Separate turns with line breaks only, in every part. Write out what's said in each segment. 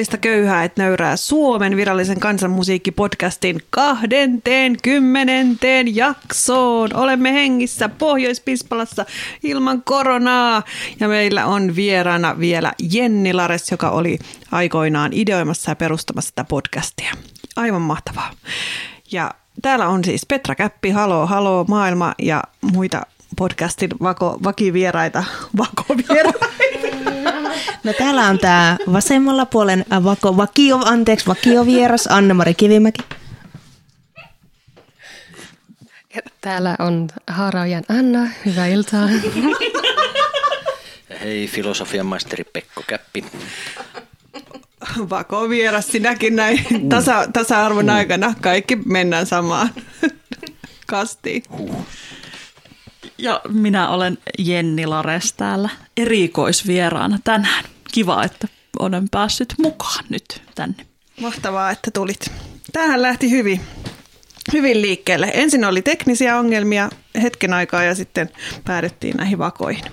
Surullista köyhää et nöyrää Suomen virallisen kansanmusiikkipodcastin 20. jaksoon. Olemme hengissä Pohjois-Pispalassa ilman koronaa ja meillä on vieraana vielä Jenni Lares, joka oli aikoinaan ideoimassa ja perustamassa tätä podcastia. Aivan mahtavaa. Ja täällä on siis Petra Käppi, Halo, Halo, Maailma ja muita podcastin vako, vakivieraita, vakovieraita.
No täällä on tämä vasemmalla puolen vako, vakio, anteeksi, vakiovieras Anna-Mari Kivimäki.
Ja täällä on Haaraajan Anna, hyvää iltaa.
Hei, filosofian maisteri Pekko Käppi.
Vakovieras sinäkin näin tasa, tasa-arvon aikana. Kaikki mennään samaan kastiin.
Ja minä olen Jenni Lares täällä erikoisvieraana tänään. Kiva, että olen päässyt mukaan nyt tänne.
Mahtavaa, että tulit. Tämähän lähti hyvin, hyvin liikkeelle. Ensin oli teknisiä ongelmia hetken aikaa ja sitten päädyttiin näihin vakoihin.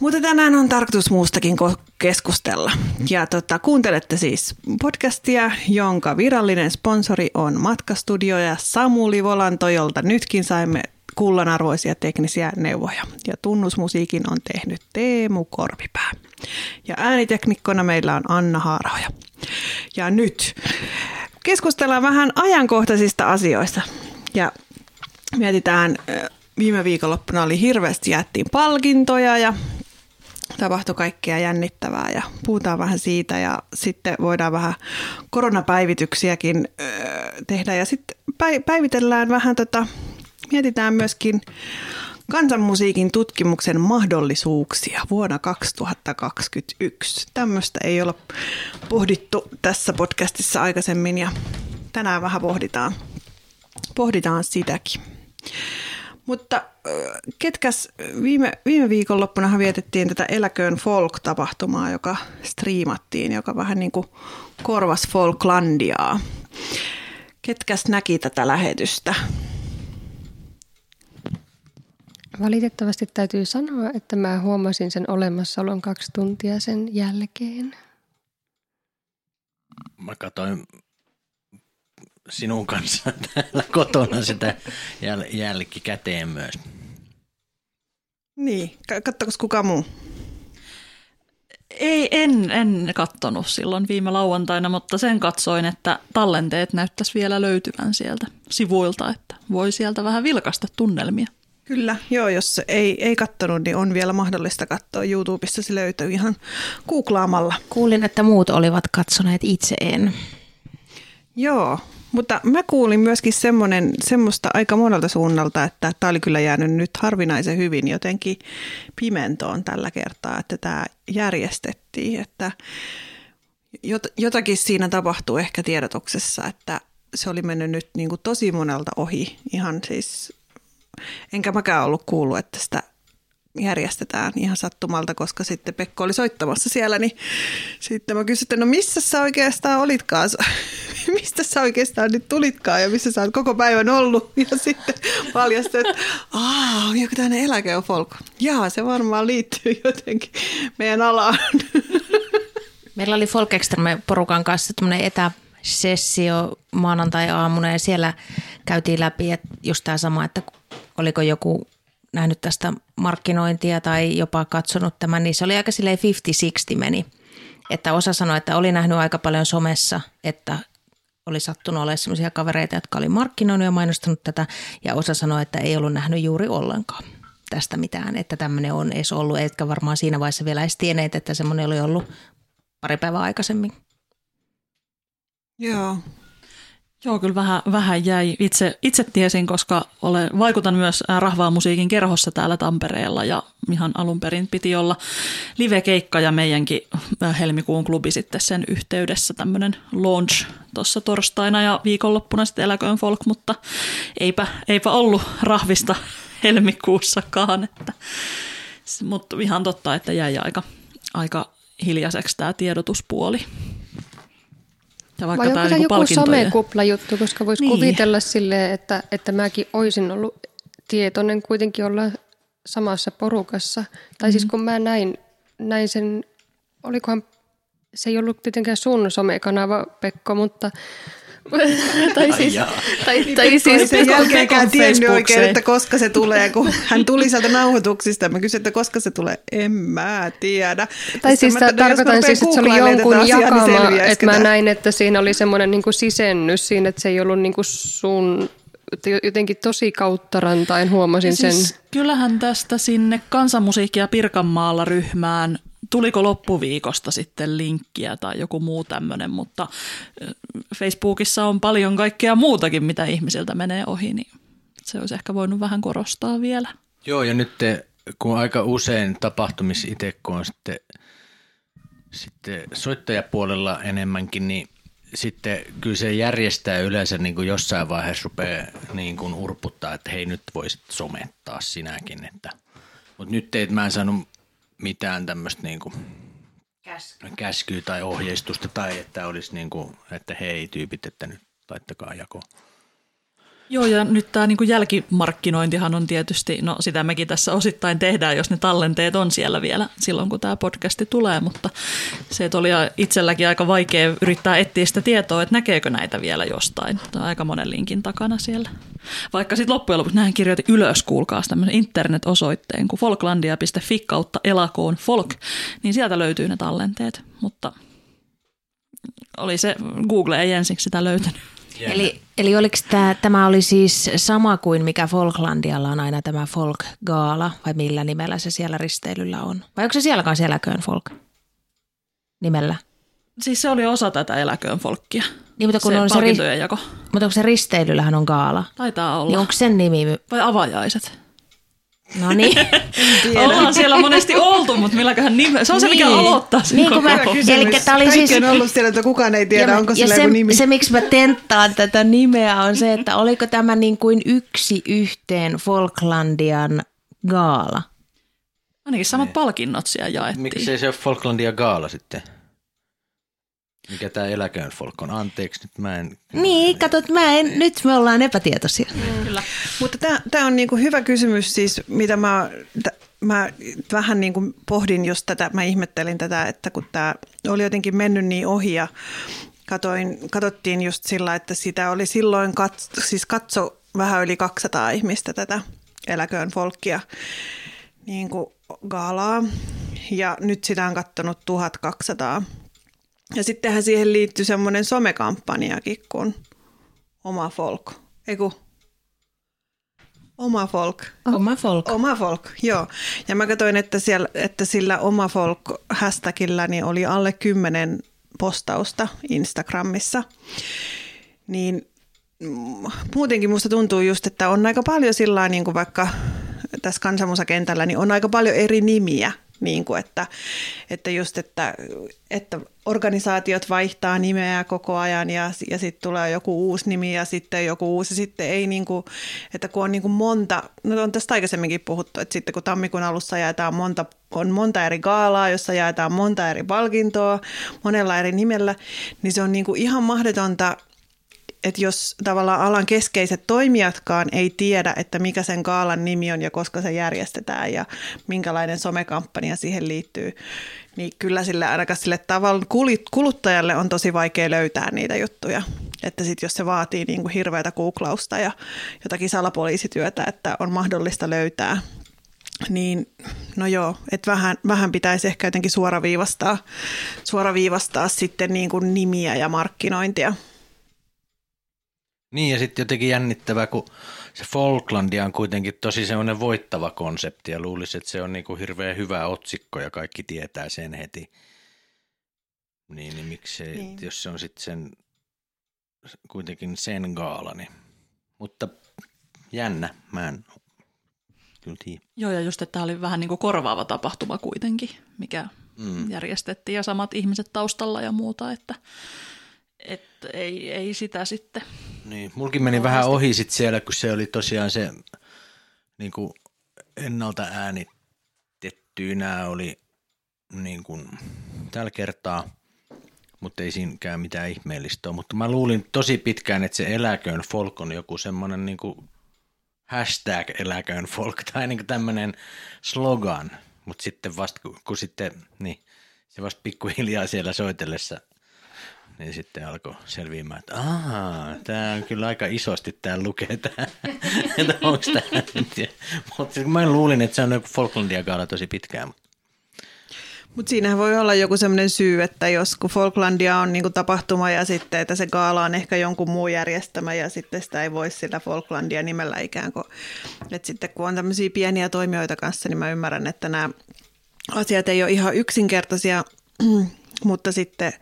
Mutta tänään on tarkoitus muustakin keskustella. Ja tota, kuuntelette siis podcastia, jonka virallinen sponsori on Matkastudio ja Samuli Volanto, jolta nytkin saimme kullanarvoisia teknisiä neuvoja. Ja tunnusmusiikin on tehnyt Teemu Korpipää. Ja ääniteknikkona meillä on Anna Haarahoja. Ja nyt keskustellaan vähän ajankohtaisista asioista. Ja mietitään, viime viikonloppuna oli hirveästi jättiin palkintoja ja tapahtui kaikkea jännittävää ja puhutaan vähän siitä ja sitten voidaan vähän koronapäivityksiäkin tehdä ja sitten päivitellään vähän tota mietitään myöskin kansanmusiikin tutkimuksen mahdollisuuksia vuonna 2021. Tämmöistä ei ole pohdittu tässä podcastissa aikaisemmin ja tänään vähän pohditaan, pohditaan sitäkin. Mutta ketkäs viime, viime viikonloppunahan vietettiin tätä Eläköön Folk-tapahtumaa, joka striimattiin, joka vähän niin kuin korvas Folklandiaa. Ketkäs näki tätä lähetystä?
Valitettavasti täytyy sanoa, että mä huomasin sen olemassaolon kaksi tuntia sen jälkeen.
Mä katsoin sinun kanssa täällä kotona sitä jäl- jälkikäteen myös.
Niin, kattokos kuka muu?
Ei, en, en kattonut silloin viime lauantaina, mutta sen katsoin, että tallenteet näyttäisi vielä löytyvän sieltä sivuilta, että voi sieltä vähän vilkasta tunnelmia.
Kyllä, joo, jos ei, ei katsonut, niin on vielä mahdollista katsoa. YouTubesta se löytyy ihan googlaamalla.
Kuulin, että muut olivat katsoneet itse en.
Joo, mutta mä kuulin myöskin semmoinen, semmoista aika monelta suunnalta, että tämä oli kyllä jäänyt nyt harvinaisen hyvin jotenkin pimentoon tällä kertaa, että tämä järjestettiin, että jotakin siinä tapahtuu ehkä tiedotuksessa, että se oli mennyt nyt niin kuin tosi monelta ohi, ihan siis enkä mäkään ollut kuullut, että sitä järjestetään ihan sattumalta, koska sitten Pekko oli soittamassa siellä, niin sitten mä kysyin, no missä sä oikeastaan olitkaan, mistä sä oikeastaan nyt tulitkaan ja missä sä oot koko päivän ollut. Ja sitten paljastui, että aah, on joku tämmöinen eläkeofolk. Jaa, se varmaan liittyy jotenkin meidän alaan.
Meillä oli Folk porukan kanssa tämmöinen etä, sessio maanantai-aamuna ja siellä käytiin läpi että just tämä sama, että oliko joku nähnyt tästä markkinointia tai jopa katsonut tämän, niin se oli aika silleen 50-60 meni. Että osa sanoi, että oli nähnyt aika paljon somessa, että oli sattunut olemaan sellaisia kavereita, jotka oli markkinoinut ja mainostanut tätä, ja osa sanoi, että ei ollut nähnyt juuri ollenkaan tästä mitään, että tämmöinen on edes ollut, etkä varmaan siinä vaiheessa vielä edes tienneet, että semmoinen oli ollut pari päivää aikaisemmin.
Joo,
Joo, kyllä vähän, vähän jäi. Itse, itse tiesin, koska olen, vaikutan myös rahvaa musiikin kerhossa täällä Tampereella ja ihan alun perin piti olla live-keikka ja meidänkin helmikuun klubi sitten sen yhteydessä tämmöinen launch tuossa torstaina ja viikonloppuna sitten Eläköön Folk, mutta eipä, eipä ollut rahvista helmikuussakaan. Että, mutta ihan totta, että jäi aika, aika hiljaiseksi tämä tiedotuspuoli.
Ja vaikka Vai onko se niinku joku somekupla juttu, koska voisi niin. kuvitella silleen, että, että mäkin olisin ollut tietoinen kuitenkin olla samassa porukassa. Tai mm-hmm. siis kun mä näin, näin sen, olikohan se ei ollut tietenkään sun somekanava, Pekko, mutta tai siis, tai, tai
niin,
siis
sen jälkeenkään tiennyt oikein, että koska se tulee, kun hän tuli sieltä nauhoituksista. Mä kysyin, että koska se tulee, en mä tiedä.
Tai siis mä, tarkoitan siis, että se oli jonkun niin jakama, niin että mä näin, että siinä oli semmoinen niin sisennys siinä, että se ei ollut niin kuin sun jotenkin tosi kauttarantain huomasin siis, sen.
Kyllähän tästä sinne kansanmusiikkia Pirkanmaalla ryhmään tuliko loppuviikosta sitten linkkiä tai joku muu tämmöinen, mutta Facebookissa on paljon kaikkea muutakin, mitä ihmisiltä menee ohi, niin se olisi ehkä voinut vähän korostaa vielä.
Joo, ja nyt te, kun aika usein tapahtumissa itse, kun on sitten, sitten soittajapuolella enemmänkin, niin sitten kyllä se järjestää yleensä niin kuin jossain vaiheessa rupeaa niin kuin urputtaa, että hei nyt voisit somettaa sinäkin. Että, mutta nyt teet, mä en saanut mitään tämmöistä niin kuin Käsky. käskyä tai ohjeistusta tai että olisi niin kuin, että hei tyypit, että nyt laittakaa jakoon.
Joo, ja nyt tämä niinku jälkimarkkinointihan on tietysti, no sitä mekin tässä osittain tehdään, jos ne tallenteet on siellä vielä silloin, kun tämä podcasti tulee, mutta se, oli itselläkin aika vaikea yrittää etsiä sitä tietoa, että näkeekö näitä vielä jostain. Tämä on aika monen linkin takana siellä. Vaikka sitten loppujen lopuksi näin kirjoitin ylös, kuulkaas tämmöisen internet-osoitteen kuin folklandia.fi kautta elakoon folk, niin sieltä löytyy ne tallenteet, mutta oli se, Google ei ensiksi sitä löytänyt.
Eli, eli oliko tämä, tämä oli siis sama kuin mikä Folklandialla on aina tämä Folk Gaala, vai millä nimellä se siellä risteilyllä on? Vai onko se siellä kanssa Eläköön Folk nimellä?
Siis se oli osa tätä Eläköön Folkkia.
Niin, mutta kun
se
on
se, ri- jako.
Mutta onko se risteilyllähän on gaala?
Taitaa olla.
Niin onko sen nimi?
Vai avajaiset?
No niin.
Ollaan siellä monesti oltu, mutta milläköhän nime. Se on se, mikä niin. aloittaa sen
niin, kun mä, eli tämä oli siis,
on ollut siellä, että kukaan ei tiedä, ja onko sillä
se,
nimi.
Se, miksi mä tenttaan tätä nimeä, on se, että oliko tämä niin kuin yksi yhteen Falklandian gaala?
Ainakin samat niin. palkinnot siellä jaettiin.
Miksi se ole Falklandia gaala sitten? Mikä tämä eläköön folk on? Anteeksi, nyt mä en...
Niin, katsot, mä en, nyt me ollaan epätietoisia.
Mm. Kyllä. Mutta tämä on niinku hyvä kysymys siis, mitä mä, t- mä vähän niinku pohdin just tätä, mä ihmettelin tätä, että kun tämä oli jotenkin mennyt niin ohi ja katoin, katsottiin just sillä, että sitä oli silloin, kat, siis katso vähän yli 200 ihmistä tätä eläköön folkkia niin kuin gaalaa ja nyt sitä on kattonut 1200 ja sittenhän siihen liittyy semmoinen somekampanjakin kuin Oma Folk. Eiku, Oma Folk.
Oma Folk.
Oma Folk, joo. Ja mä katsoin, että, siellä, että sillä Oma Folk hashtagillä niin oli alle kymmenen postausta Instagramissa. Niin mm, muutenkin musta tuntuu just, että on aika paljon sillä niin kuin vaikka tässä kansanmusakentällä, niin on aika paljon eri nimiä niin kuin että, että just, että, että organisaatiot vaihtaa nimeä koko ajan ja, ja sitten tulee joku uusi nimi ja sitten joku uusi. Sitten ei niin kuin, että kun on niin kuin monta, no on tästä aikaisemminkin puhuttu, että sitten kun tammikuun alussa jaetaan monta, on monta eri gaalaa, jossa jaetaan monta eri palkintoa monella eri nimellä, niin se on niin kuin ihan mahdotonta että jos tavallaan alan keskeiset toimijatkaan ei tiedä, että mikä sen kaalan nimi on ja koska se järjestetään ja minkälainen somekampanja siihen liittyy, niin kyllä sille ainakaan sille tavalla kuluttajalle on tosi vaikea löytää niitä juttuja. Että sitten jos se vaatii niin kuin hirveätä googlausta ja jotakin salapoliisityötä, että on mahdollista löytää, niin no joo, että vähän, vähän pitäisi ehkä jotenkin suoraviivastaa, suoraviivastaa sitten niin kuin nimiä ja markkinointia.
Niin ja sitten jotenkin jännittävää, kun se Falklandia on kuitenkin tosi semmoinen voittava konsepti ja luulisi, että se on niin kuin hirveän hyvä otsikko ja kaikki tietää sen heti. Niin, niin miksi niin. jos se on sitten sen kuitenkin sen gaala, niin. Mutta jännä, mä en kyllä tiedä.
Joo ja just, että tämä oli vähän niin kuin korvaava tapahtuma kuitenkin, mikä mm. järjestettiin ja samat ihmiset taustalla ja muuta, että että ei, ei sitä sitten.
Niin, mulkin meni vähän ohi sit siellä, kun se oli tosiaan se niin kuin ennalta äänitettyynä oli niin kuin, tällä kertaa, mutta ei siinäkään mitään ihmeellistä ole. Mutta mä luulin tosi pitkään, että se eläköön folk on joku semmoinen niin kuin hashtag eläköön folk tai niin tämmöinen slogan, mutta sitten vasta kun, kun sitten, niin Se vasta pikkuhiljaa siellä soitellessa niin sitten alkoi selviämään, että aah, tämä on kyllä aika isosti tämä lukee tämä, että onko tämä Mutta mä luulin, että se on joku Falklandia gaala tosi pitkään.
Mutta siinähän voi olla joku sellainen syy, että jos kun Falklandia on niinku tapahtuma ja sitten, että se gaala on ehkä jonkun muu järjestämä ja sitten sitä ei voi sillä Falklandia nimellä ikään kuin. Että sitten kun on tämmöisiä pieniä toimijoita kanssa, niin mä ymmärrän, että nämä asiat ei ole ihan yksinkertaisia, mutta sitten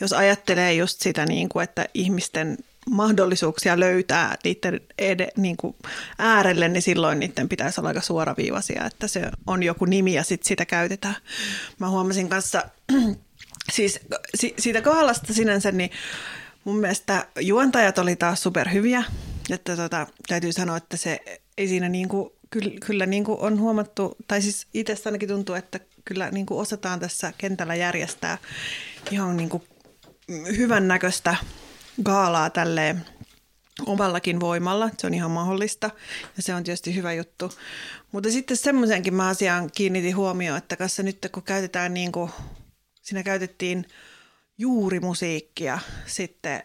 jos ajattelee just sitä, niin kuin, että ihmisten mahdollisuuksia löytää niiden ed- niin kuin äärelle, niin silloin niiden pitäisi olla aika suoraviivaisia, että se on joku nimi ja sit sitä käytetään. Mä huomasin kanssa, siis siitä kaalasta sinänsä, niin mun mielestä juontajat oli taas superhyviä, että tota, täytyy sanoa, että se ei siinä niin kuin, kyllä, kyllä niin kuin on huomattu, tai siis itse ainakin tuntuu, että kyllä niin kuin osataan tässä kentällä järjestää ihan niin kuin hyvän näköistä gaalaa tälle omallakin voimalla. Se on ihan mahdollista ja se on tietysti hyvä juttu. Mutta sitten semmoisenkin mä asiaan kiinnitin huomioon, että kanssa nyt kun käytetään niin kuin, siinä käytettiin juurimusiikkia sitten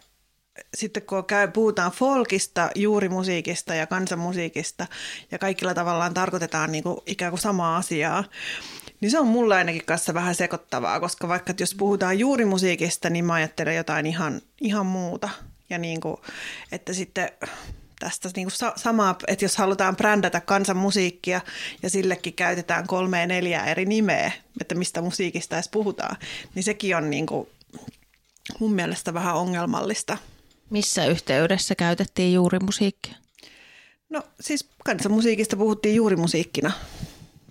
sitten kun käy, puhutaan folkista, juurimusiikista ja kansanmusiikista ja kaikilla tavallaan tarkoitetaan niin kuin ikään kuin samaa asiaa, niin se on mulla ainakin kanssa vähän sekoittavaa, koska vaikka jos puhutaan juuri musiikista, niin mä ajattelen jotain ihan, ihan muuta. Ja niin kuin, että sitten tästä niin kuin samaa, että jos halutaan brändätä kansanmusiikkia ja sillekin käytetään kolme neljä eri nimeä, että mistä musiikista edes puhutaan, niin sekin on niin kuin mun mielestä vähän ongelmallista.
Missä yhteydessä käytettiin juuri musiikkia?
No siis kansanmusiikista puhuttiin juuri musiikkina.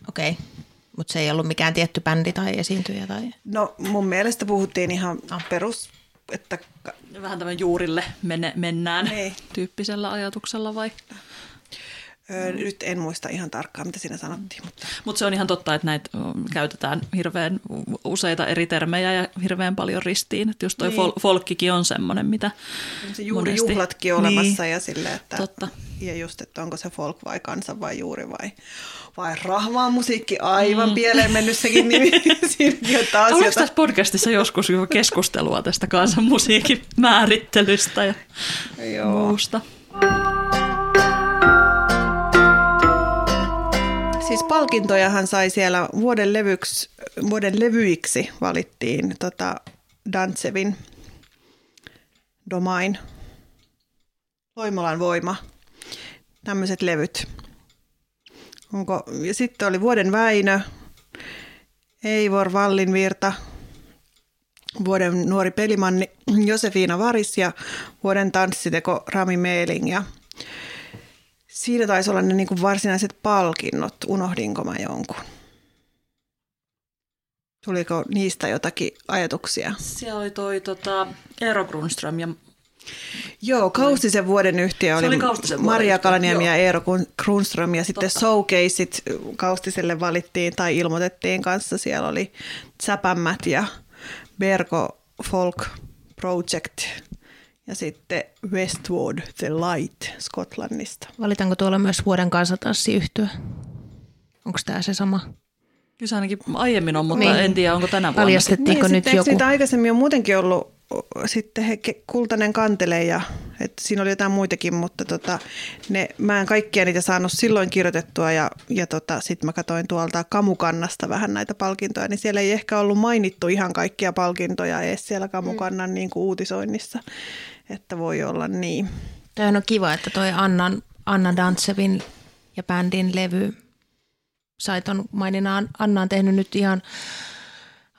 Okei. Okay. Mutta se ei ollut mikään tietty bändi tai esiintyjä? Tai...
No mun mielestä puhuttiin ihan ah. perus, että...
Vähän tämän juurille menne, mennään. Niin. tyyppisellä ajatuksella vai?
Öö, nyt en muista ihan tarkkaan, mitä siinä sanottiin. Mutta
Mut se on ihan totta, että näitä käytetään hirveän useita eri termejä ja hirveän paljon ristiin. Että just toi niin. fol- folkkikin on semmoinen, mitä
se juuri monesti... juhlatkin olemassa niin. ja sille, että... Totta. Ja just, että onko se folk vai kansa vai juuri vai vai rahvaa musiikki, aivan mm. pieleen mennyt sekin nimi.
Oliko tässä podcastissa joskus jo keskustelua tästä kansanmusiikin määrittelystä ja Joo. muusta?
Siis palkintojahan sai siellä vuoden, levyksi, vuoden levyiksi valittiin tota Dantsevin Domain, Loimolan voima, tämmöiset levyt. Onko, ja sitten oli Vuoden Väinö, Eivor Vallinvirta, vuoden nuori pelimanni Josefina Varis ja vuoden tanssiteko Rami Meeling. Ja siinä taisi olla ne niin kuin varsinaiset palkinnot. Unohdinko mä jonkun? Tuliko niistä jotakin ajatuksia?
Siellä oli toi tota, Eero Grunström ja
Joo, Kaustisen vuoden yhtiö oli, oli Maria Kalaniemi ja Eero Grunström ja sitten showcaseit Kaustiselle valittiin tai ilmoitettiin kanssa. Siellä oli Säpämmät ja Berko Folk Project ja sitten Westwood The Light Skotlannista.
Valitaanko tuolla myös vuoden kansantanssiyhtyö? Onko tämä se sama?
Kyllä se ainakin aiemmin on, mutta niin. en tiedä, onko tänä vuonna.
Paljastettiinko niin, nyt joku?
Niitä aikaisemmin on muutenkin ollut sitten he, Kultainen kantele ja että siinä oli jotain muitakin, mutta tota, ne, mä en kaikkia niitä saanut silloin kirjoitettua ja, ja tota, sitten mä katsoin tuolta Kamukannasta vähän näitä palkintoja, niin siellä ei ehkä ollut mainittu ihan kaikkia palkintoja edes siellä Kamukannan mm. niin kuin uutisoinnissa, että voi olla niin.
Tämä on kiva, että toi Annan, Anna Dantsevin ja bändin levy sai ton maininnan. Anna on tehnyt nyt ihan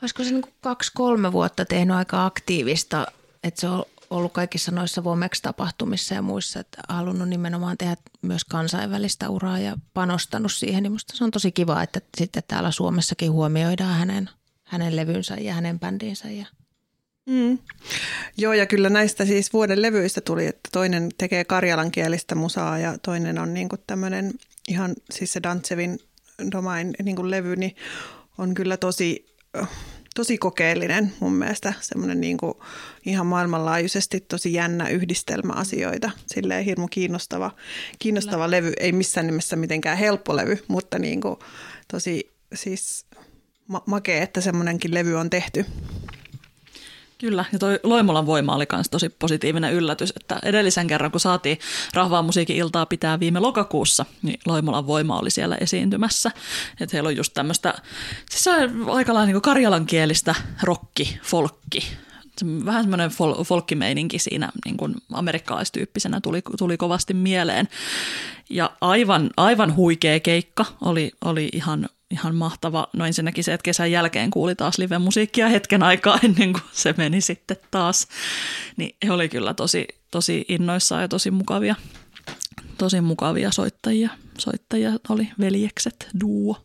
olisiko se niin kaksi-kolme vuotta tehnyt aika aktiivista, että se on ollut kaikissa noissa Vomex-tapahtumissa ja muissa, että halunnut nimenomaan tehdä myös kansainvälistä uraa ja panostanut siihen, niin musta se on tosi kiva, että sitten täällä Suomessakin huomioidaan hänen, hänen levynsä ja hänen bändinsä ja
Mm. Joo, ja kyllä näistä siis vuoden levyistä tuli, että toinen tekee karjalankielistä musaa ja toinen on niin tämmöinen ihan siis se Dantsevin Domain niin levy, niin on kyllä tosi tosi kokeellinen mun mielestä, semmoinen niin kuin ihan maailmanlaajuisesti tosi jännä yhdistelmä asioita. Silleen hirmu kiinnostava, kiinnostava levy, ei missään nimessä mitenkään helppo levy, mutta niin kuin tosi siis ma- makea, että semmoinenkin levy on tehty.
Kyllä, ja toi Loimolan voima oli myös tosi positiivinen yllätys, että edellisen kerran kun saatiin Rahvaa musiikin iltaa pitää viime lokakuussa, niin Loimolan voima oli siellä esiintymässä. Että heillä on just tämmöistä, siis on aika lailla niin karjalankielistä rokki, folkki, vähän semmoinen fol- folkkimeininki siinä niin kuin amerikkalaistyyppisenä tuli, tuli kovasti mieleen. Ja aivan, aivan huikea keikka, oli, oli ihan ihan mahtava. No ensinnäkin se, että kesän jälkeen kuuli taas live-musiikkia hetken aikaa ennen kuin se meni sitten taas. Niin he oli kyllä tosi, tosi innoissaan ja tosi mukavia, tosi mukavia soittajia. Soittajia oli veljekset, duo.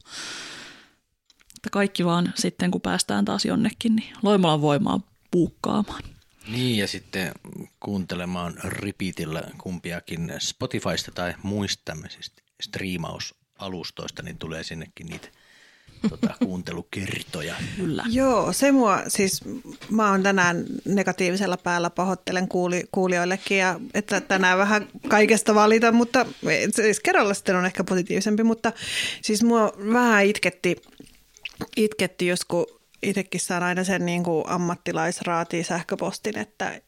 Että kaikki vaan sitten, kun päästään taas jonnekin, niin Loimolan voimaa puukkaamaan.
Niin, ja sitten kuuntelemaan repeatillä kumpiakin Spotifysta tai muista striimaus alustoista, niin tulee sinnekin niitä tota, kuuntelukertoja.
Kyllä. Joo, se mua, siis mä oon tänään negatiivisella päällä, pahoittelen kuuli, kuulijoillekin, ja että tänään vähän kaikesta valita, mutta siis kerralla sitten on ehkä positiivisempi, mutta siis mua vähän itketti, itketti joskus itsekin saan aina sen niin kuin ammattilaisraati sähköpostin, että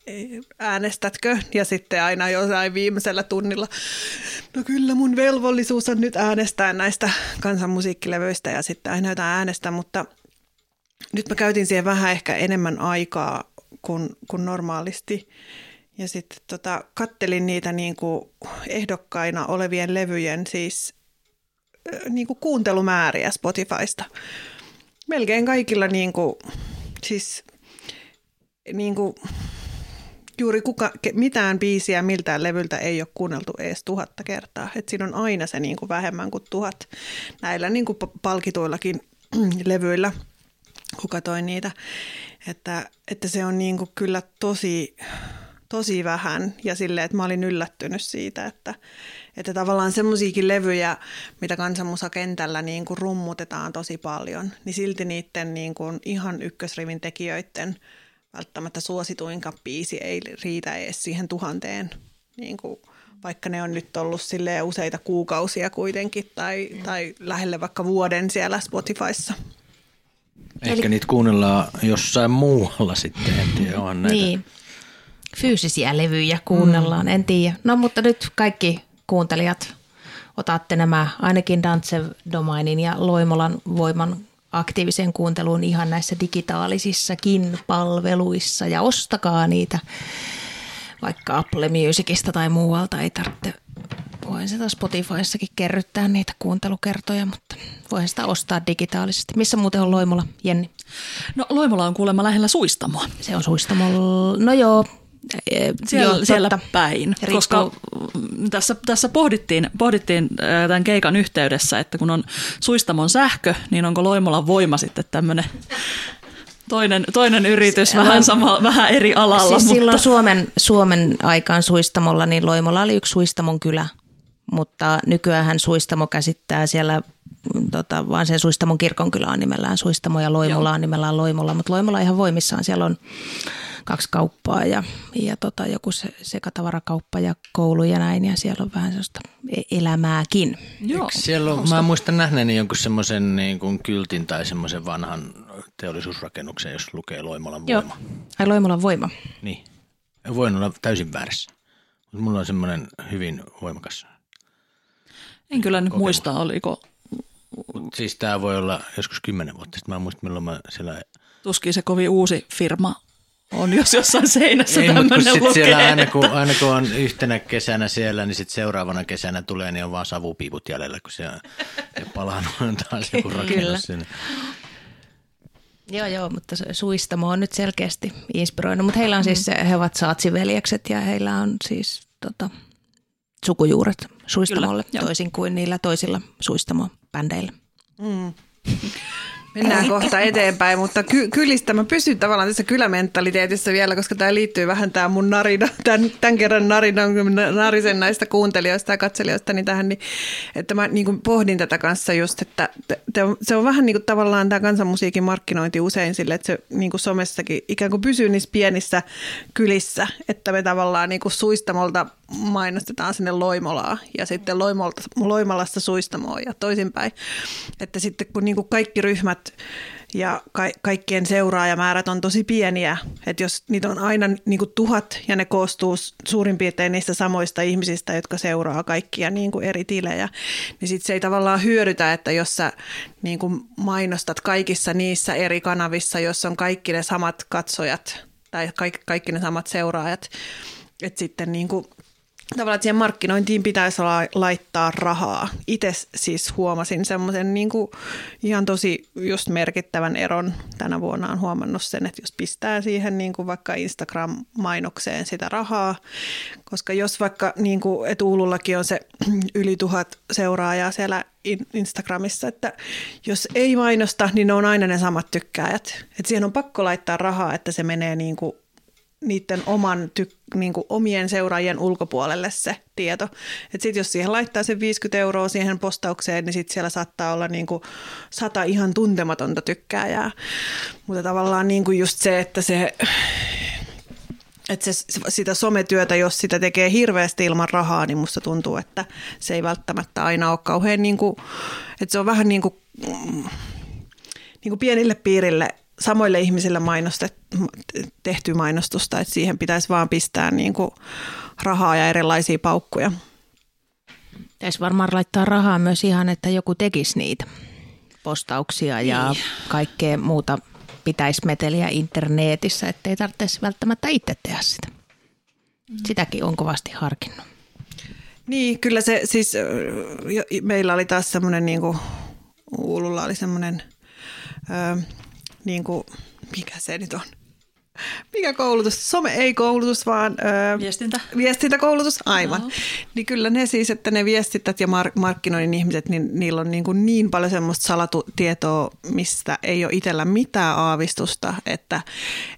äänestätkö? Ja sitten aina jossain viimeisellä tunnilla, no kyllä mun velvollisuus on nyt äänestää näistä kansanmusiikkilevyistä ja sitten aina jotain äänestä, mutta nyt mä käytin siihen vähän ehkä enemmän aikaa kuin, kuin normaalisti. Ja sitten tota, kattelin niitä niin kuin ehdokkaina olevien levyjen siis niin kuin kuuntelumääriä Spotifysta melkein kaikilla niin kuin, siis niin kuin, juuri kuka, mitään biisiä miltään levyltä ei ole kuunneltu edes tuhatta kertaa. Et siinä on aina se niin kuin vähemmän kuin tuhat näillä niin kuin palkituillakin levyillä, kuka toi niitä. Että, että se on niin kuin kyllä tosi, tosi vähän ja silleen, että mä olin yllättynyt siitä, että, että tavallaan semmoisiakin levyjä, mitä kansanmusakentällä niin kuin rummutetaan tosi paljon, niin silti niiden niin kuin ihan ykkösrivin tekijöiden välttämättä suosituinka biisi ei riitä edes siihen tuhanteen, niin kuin, vaikka ne on nyt ollut useita kuukausia kuitenkin tai, tai lähelle vaikka vuoden siellä Spotifyssa.
Ehkä Eli... niitä kuunnellaan jossain muualla sitten, en tiedä, on näitä. Niin,
fyysisiä levyjä kuunnellaan, mm. en tiedä. No mutta nyt kaikki kuuntelijat otatte nämä ainakin Dantsev Domainin ja Loimolan voiman aktiiviseen kuunteluun ihan näissä digitaalisissakin palveluissa ja ostakaa niitä vaikka Apple Musicista tai muualta. Ei tarvitse, voin sitä Spotifyssakin kerryttää niitä kuuntelukertoja, mutta voin sitä ostaa digitaalisesti. Missä muuten on Loimola, Jenni?
No Loimola on kuulemma lähellä Suistamoa.
Se on Suistamolla, no joo,
siellä, Joo, siellä päin, Riippuu. koska tässä, tässä pohdittiin, pohdittiin tämän keikan yhteydessä, että kun on Suistamon sähkö, niin onko Loimolan voima sitten tämmöinen toinen, toinen yritys se, vähän, sama, vähän eri alalla.
Siis mutta... silloin Suomen, Suomen aikaan Suistamolla, niin Loimola oli yksi Suistamon kylä, mutta nykyään Suistamo käsittää siellä tota, vaan sen Suistamon kirkonkylä on nimellään Suistamo ja Loimola on nimellään Loimola, mutta Loimola ihan voimissaan. Siellä on kaksi kauppaa ja, ja tota, joku se, sekatavarakauppa ja koulu ja näin ja siellä on vähän sellaista e-, elämääkin.
Joo. siellä on, mä muistan nähneeni jonkun semmoisen niin kuin kyltin tai semmoisen vanhan teollisuusrakennuksen, jos lukee Loimolan voima. Joo.
Ai Loimolan voima.
Niin. Voin olla täysin väärässä. Mutta mulla on semmoinen hyvin voimakas
En kyllä nyt kokemus. muista, oliko...
Mut siis tämä voi olla joskus kymmenen vuotta sitten. Mä en muista, milloin mä siellä...
Tuskin se kovin uusi firma on, jos jossain seinässä Ei, tämmöinen
lukee. Siellä aina kun, aina kun on yhtenä kesänä siellä, niin sitten seuraavana kesänä tulee, niin on vaan savupiiput jäljellä, kun se on palannut taas joku rakennus sinne.
Joo, joo, mutta Suistamo on nyt selkeästi inspiroinut, mutta heillä on siis, he ovat saatsiveljekset ja heillä on siis tota, sukujuuret Suistamolle, Kyllä, toisin kuin niillä toisilla Suistamo-bändeillä. Mm.
Mennään kohta eteenpäin, mutta ky- kylistä mä pysyn tavallaan tässä kylämentaliteetissa vielä, koska tämä liittyy vähän tämä mun narina, tämän, tämän kerran narina, narisen näistä kuuntelijoista ja katselijoista, niin tähän, niin, että mä niin kuin pohdin tätä kanssa just, että te, on, se on vähän niin kuin tavallaan tämä kansanmusiikin markkinointi usein sille, että se niin kuin somessakin ikään kuin pysyy niissä pienissä kylissä, että me tavallaan niin kuin suistamolta mainostetaan sinne Loimolaa ja sitten Loimolta, Loimalasta Suistamoon ja toisinpäin. Että sitten kun niin kuin kaikki ryhmät ja ka- kaikkien seuraajamäärät on tosi pieniä, että jos niitä on aina niin kuin tuhat ja ne koostuu suurin piirtein niistä samoista ihmisistä, jotka seuraa kaikkia niin kuin eri tilejä, niin sitten se ei tavallaan hyödytä, että jos sä niin kuin mainostat kaikissa niissä eri kanavissa, jos on kaikki ne samat katsojat tai kaikki, kaikki ne samat seuraajat, että sitten niin kuin tavallaan, että siihen markkinointiin pitäisi laittaa rahaa. Itse siis huomasin semmoisen niin ihan tosi just merkittävän eron tänä vuonna on huomannut sen, että jos pistää siihen niin kuin vaikka Instagram-mainokseen sitä rahaa, koska jos vaikka niin kuin, että Uulullakin on se yli tuhat seuraajaa siellä Instagramissa, että jos ei mainosta, niin ne on aina ne samat tykkääjät. Että siihen on pakko laittaa rahaa, että se menee niin kuin niiden oman tyk, niin omien seuraajien ulkopuolelle se tieto. Sitten jos siihen laittaa sen 50 euroa siihen postaukseen, niin sitten siellä saattaa olla niin sata ihan tuntematonta tykkääjää. Mutta tavallaan niin just se, että se että se, sitä sometyötä, jos sitä tekee hirveästi ilman rahaa, niin musta tuntuu, että se ei välttämättä aina ole kauhean, niin kuin, että se on vähän niin kuin, niin kuin pienille piirille samoille ihmisille mainostet, tehty mainostusta, että siihen pitäisi vaan pistää niin kuin rahaa ja erilaisia paukkuja.
Pitäisi varmaan laittaa rahaa myös ihan, että joku tekisi niitä postauksia ja niin. kaikkea muuta pitäisi meteliä internetissä, ettei tarvitsisi välttämättä itse tehdä sitä. Sitäkin on kovasti harkinnut.
Niin, kyllä se siis, meillä oli taas semmoinen, niin kuin Uululla oli semmoinen niin kuin, mikä se nyt on? Mikä koulutus? Some ei koulutus, vaan...
Öö, Viestintä.
Viestintäkoulutus, aivan. No. Niin kyllä ne siis, että ne viestität ja mark- markkinoinnin ihmiset, niin niillä on niin, kuin niin paljon semmoista salatietoa, mistä ei ole itsellä mitään aavistusta, että,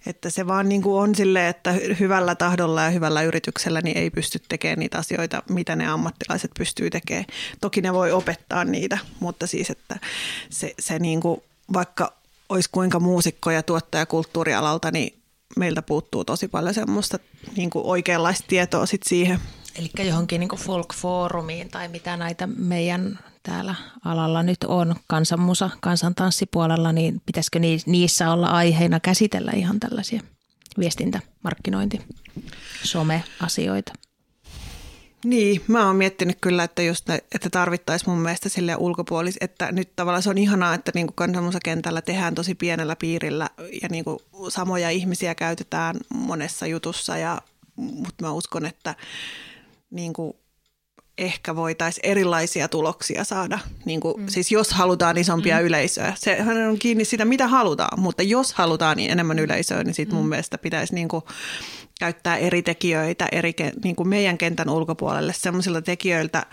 että se vaan niin kuin on silleen, että hyvällä tahdolla ja hyvällä yrityksellä niin ei pysty tekemään niitä asioita, mitä ne ammattilaiset pystyy tekemään. Toki ne voi opettaa niitä, mutta siis, että se, se niin kuin, vaikka olisi kuinka muusikko ja tuottaja kulttuurialalta, niin meiltä puuttuu tosi paljon semmoista niin kuin oikeanlaista tietoa sit siihen.
Eli johonkin niin folk-foorumiin tai mitä näitä meidän täällä alalla nyt on kansanmusa, kansantanssipuolella, niin pitäisikö niissä olla aiheina käsitellä ihan tällaisia viestintä, markkinointi, some-asioita?
Niin, mä oon miettinyt kyllä, että, just ne, että tarvittaisiin mun mielestä sille ulkopuolis, että nyt tavallaan se on ihanaa, että niin kansanmusakentällä tehdään tosi pienellä piirillä ja niin kuin samoja ihmisiä käytetään monessa jutussa, ja, mutta mä uskon, että niin kuin ehkä voitaisiin erilaisia tuloksia saada, niin kuin, mm. siis jos halutaan isompia mm. yleisöä. Sehän on kiinni siitä, mitä halutaan, mutta jos halutaan niin enemmän yleisöä, niin sitten mun mm. mielestä pitäisi niin kuin käyttää eri tekijöitä eri, niin kuin meidän kentän ulkopuolelle, semmoisilla tekijöiltä,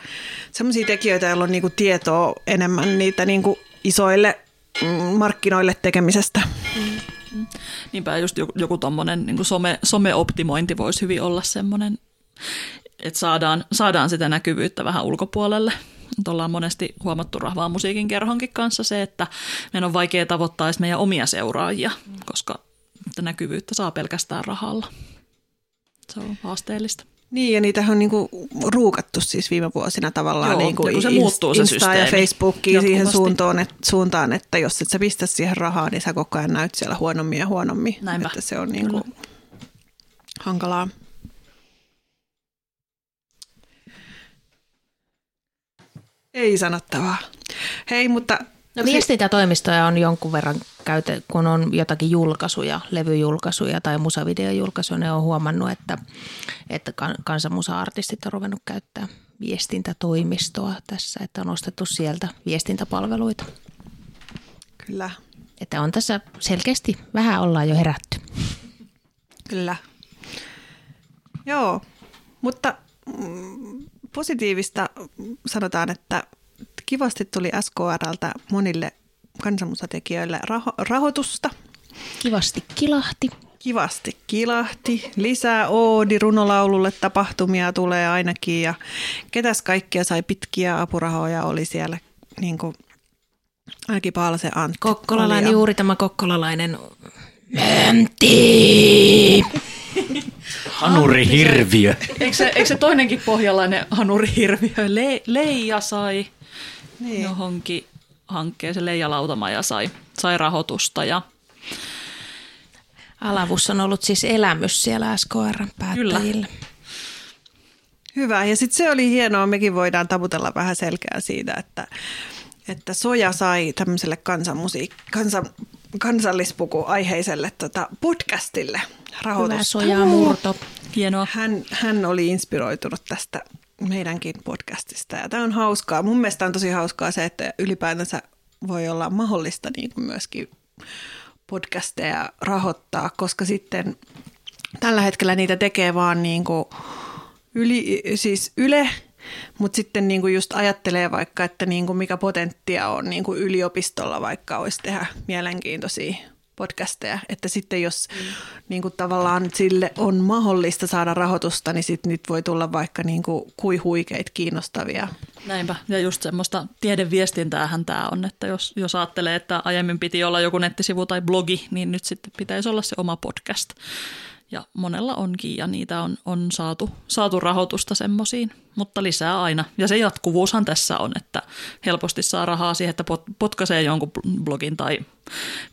semmoisia tekijöitä, joilla on niin kuin tietoa enemmän niitä niin kuin isoille mm, markkinoille tekemisestä.
Niinpä just joku, joku tommonen niin some, someoptimointi voisi hyvin olla semmoinen, että saadaan, saadaan sitä näkyvyyttä vähän ulkopuolelle. Nyt ollaan monesti huomattu rahvaa musiikin kerhonkin kanssa se, että meidän on vaikea tavoittaa meidän omia seuraajia, koska näkyvyyttä saa pelkästään rahalla. Se on haasteellista.
Niin, ja niitä on niinku ruukattu siis viime vuosina tavallaan
Joo,
niinku
se muuttuu se
Insta ja Facebookiin siihen suuntaan, että, suuntaan, että jos et sä pistä siihen rahaa, niin sä koko ajan näyt siellä huonommin ja huonommin.
Näinpä.
Että se on niinku hankalaa. Ei sanottavaa. Hei, mutta
No viestintätoimistoja on jonkun verran käytä, kun on jotakin julkaisuja, levyjulkaisuja tai musavideojulkaisuja, ne on huomannut, että, että kansanmusa-artistit on ruvennut käyttää viestintätoimistoa tässä, että on ostettu sieltä viestintäpalveluita.
Kyllä.
Että on tässä selkeästi vähän ollaan jo herätty.
Kyllä. Joo, mutta mm, positiivista sanotaan, että kivasti tuli SKRltä monille kansanmusatekijöille raho- rahoitusta.
Kivasti kilahti.
Kivasti kilahti. Lisää Oodi runolaululle tapahtumia tulee ainakin ja ketäs kaikkia sai pitkiä apurahoja oli siellä niin kuin, ainakin Paalase Antti.
Kokkolalainen, juuri tämä kokkolalainen Möntti.
Hanurihirviö.
Eikö se, eikö se toinenkin pohjalainen hanurihirviö? Le, Leija sai niin. johonkin hankkeeseen, Leija Lautamaja sai, sai rahoitusta ja
Alavus on ollut siis elämys siellä SKR päättäjillä. Kyllä.
Hyvä. Ja sitten se oli hienoa. Mekin voidaan taputella vähän selkeää siitä, että, että Soja sai tämmöiselle kansanmusiik- kansan, kansallispuku-aiheiselle tota podcastille rahoitusta. Hyvä
Soja Murto.
Hienoa.
Hän, hän oli inspiroitunut tästä meidänkin podcastista ja tämä on hauskaa. Mun mielestä on tosi hauskaa se, että ylipäätänsä voi olla mahdollista niin kuin myöskin podcasteja rahoittaa, koska sitten tällä hetkellä niitä tekee vaan niin kuin yli, siis Yle, mutta sitten niin kuin just ajattelee vaikka, että niin kuin mikä potenttia on niin kuin yliopistolla vaikka olisi tehdä mielenkiintoisia podcasteja, että sitten jos mm. niin kuin tavallaan sille on mahdollista saada rahoitusta, niin sitten nyt voi tulla vaikka niin kuin kui huikeita kiinnostavia.
Näinpä, ja just semmoista tiedeviestintäähän tämä on, että jos, jos ajattelee, että aiemmin piti olla joku nettisivu tai blogi, niin nyt sitten pitäisi olla se oma podcast. Ja monella onkin ja niitä on, on saatu, saatu rahoitusta semmoisiin, mutta lisää aina. Ja se jatkuvuushan tässä on, että helposti saa rahaa siihen, että potkaisee jonkun blogin tai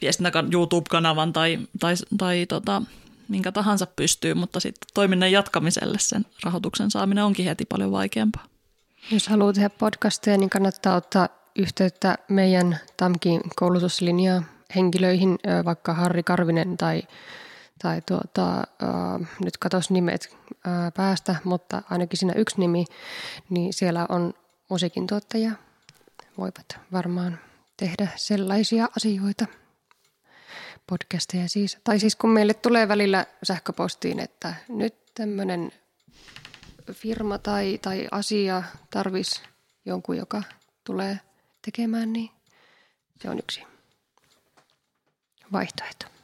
viestinnän YouTube-kanavan tai, tai, tai tota, minkä tahansa pystyy, mutta sitten toiminnan jatkamiselle sen rahoituksen saaminen onkin heti paljon vaikeampaa.
Jos haluaa tehdä podcasteja, niin kannattaa ottaa yhteyttä meidän TAMKin koulutuslinjaa henkilöihin, vaikka Harri Karvinen tai tai tuota, äh, nyt katos nimet äh, päästä, mutta ainakin siinä yksi nimi, niin siellä on musiikin tuottaja. Voivat varmaan tehdä sellaisia asioita, podcasteja siis. Tai siis kun meille tulee välillä sähköpostiin, että nyt tämmöinen firma tai, tai asia tarvisi jonkun, joka tulee tekemään, niin se on yksi vaihtoehto.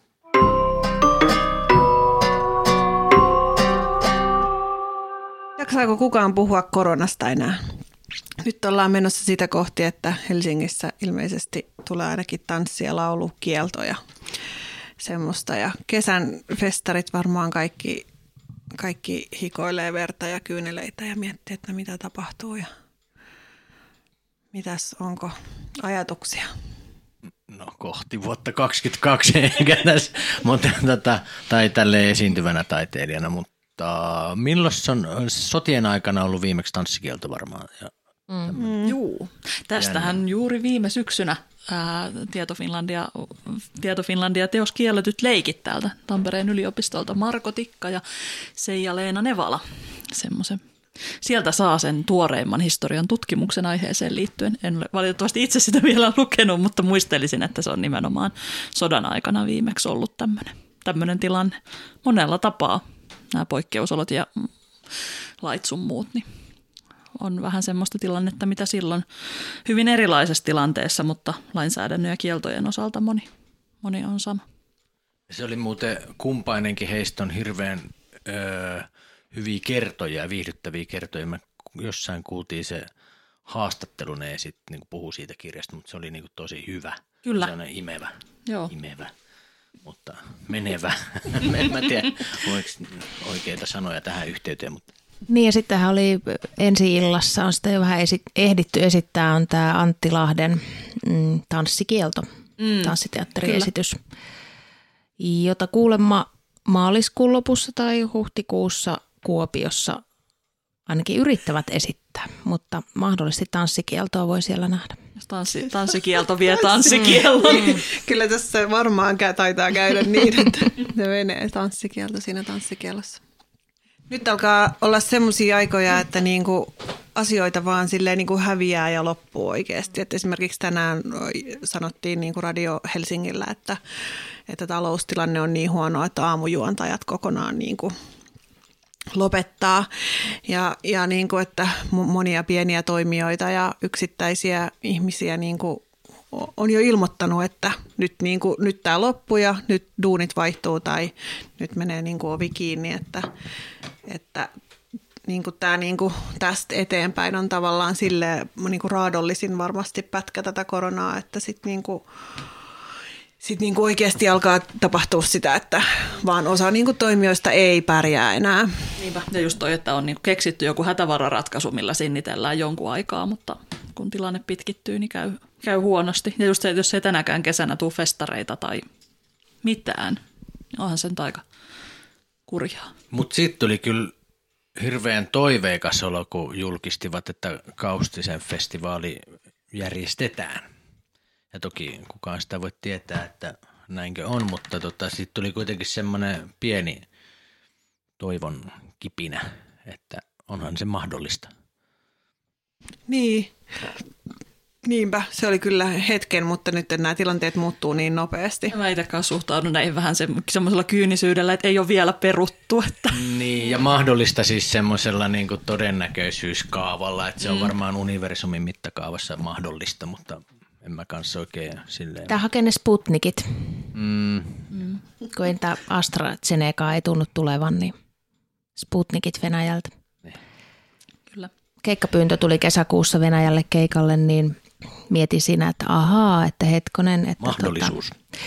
Jaksaako kukaan puhua koronasta enää? Nyt ollaan menossa sitä kohti, että Helsingissä ilmeisesti tulee ainakin tanssi- ja laulukieltoja semmoista. Ja kesän festarit varmaan kaikki, kaikki hikoilee verta ja kyyneleitä ja miettii, että mitä tapahtuu ja mitäs, onko ajatuksia?
No kohti vuotta 22 eikä tässä, mutta, tai tälle esiintyvänä taiteilijana, mutta tota, milloin on sotien aikana ollut viimeksi tanssikielto varmaan? Ja
mm. Juu, tästähän Jännä. juuri viime syksynä ää, Tieto, Finlandia, Tieto Finlandia teos kielletyt leikit täältä Tampereen yliopistolta Marko Tikka ja Seija-Leena Nevala. Semmoisen Sieltä saa sen tuoreimman historian tutkimuksen aiheeseen liittyen. En ole valitettavasti itse sitä vielä lukenut, mutta muistelisin, että se on nimenomaan sodan aikana viimeksi ollut tämmöinen tilanne monella tapaa nämä poikkeusolot ja lait sun muut, niin on vähän semmoista tilannetta, mitä silloin hyvin erilaisessa tilanteessa, mutta lainsäädännön ja kieltojen osalta moni, moni on sama.
Se oli muuten kumpainenkin heistä on hirveän öö, hyviä kertoja, viihdyttäviä kertoja. Me jossain kuultiin se haastattelu, ne sitten niin puhuu siitä kirjasta, mutta se oli niin tosi hyvä.
Kyllä.
Se on imevä. Joo. imevä mutta menevä. en mä tiedä, voiko oikeita sanoja tähän yhteyteen. Mutta.
Niin ja sittenhän oli ensi illassa, on sitä jo vähän esi- ehditty esittää, on tämä Antti Lahden mm, tanssikielto, mm, tanssiteatteriesitys, kyllä. jota kuulemma maaliskuun lopussa tai huhtikuussa Kuopiossa ainakin yrittävät esittää, mutta mahdollisesti tanssikieltoa voi siellä nähdä.
Tanssi, tanssikielto vie tanssikielon. Mm.
Kyllä tässä varmaan taitaa käydä niin, että ne menee tanssikielto siinä tanssikielossa. Nyt alkaa olla semmoisia aikoja, että niinku asioita vaan silleen niinku häviää ja loppuu oikeasti. Et esimerkiksi tänään sanottiin niinku Radio Helsingillä, että, että taloustilanne on niin huono, että aamujuontajat kokonaan niinku lopettaa. Ja, ja niin kuin, että monia pieniä toimijoita ja yksittäisiä ihmisiä niin kuin on jo ilmoittanut, että nyt, niin kuin, nyt tämä loppuu ja nyt duunit vaihtuu tai nyt menee niin kuin ovi kiinni, että, että niin kuin tämä niin kuin tästä eteenpäin on tavallaan sille niin kuin raadollisin varmasti pätkä tätä koronaa, että sitten niin kuin sitten niin oikeasti alkaa tapahtua sitä, että vaan osa niin kuin toimijoista ei pärjää enää.
Niinpä. Ja just toi, että on niin keksitty joku hätävararatkaisu, millä sinnitellään jonkun aikaa, mutta kun tilanne pitkittyy, niin käy, käy huonosti. Ja just se, että jos ei tänäkään kesänä tule festareita tai mitään, niin onhan sen aika kurjaa.
Mutta sitten tuli kyllä hirveän toiveikas olo, kun julkistivat, että Kaustisen festivaali järjestetään. Ja toki kukaan sitä voi tietää, että näinkö on, mutta tota, sitten tuli kuitenkin semmoinen pieni toivon kipinä, että onhan se mahdollista.
Niin, Niinpä, se oli kyllä hetken, mutta nyt nämä tilanteet muuttuu niin nopeasti.
Mä itsekään suhtaudun näin vähän se, semmoisella kyynisyydellä, että ei ole vielä peruttu. Että.
Niin, ja mahdollista siis semmoisella niin todennäköisyyskaavalla, että se on mm. varmaan universumin mittakaavassa mahdollista, mutta en mä kanssa oikein silleen.
Tämä hakee ne Sputnikit. Mm. Mm. Kun entä AstraZeneca ei tunnu tulevan, niin Sputnikit Venäjältä. Niin. Kyllä. Keikkapyyntö tuli kesäkuussa Venäjälle keikalle, niin mietin siinä, että ahaa, että hetkonen. Että
tota- Mahdollisuus. Tota,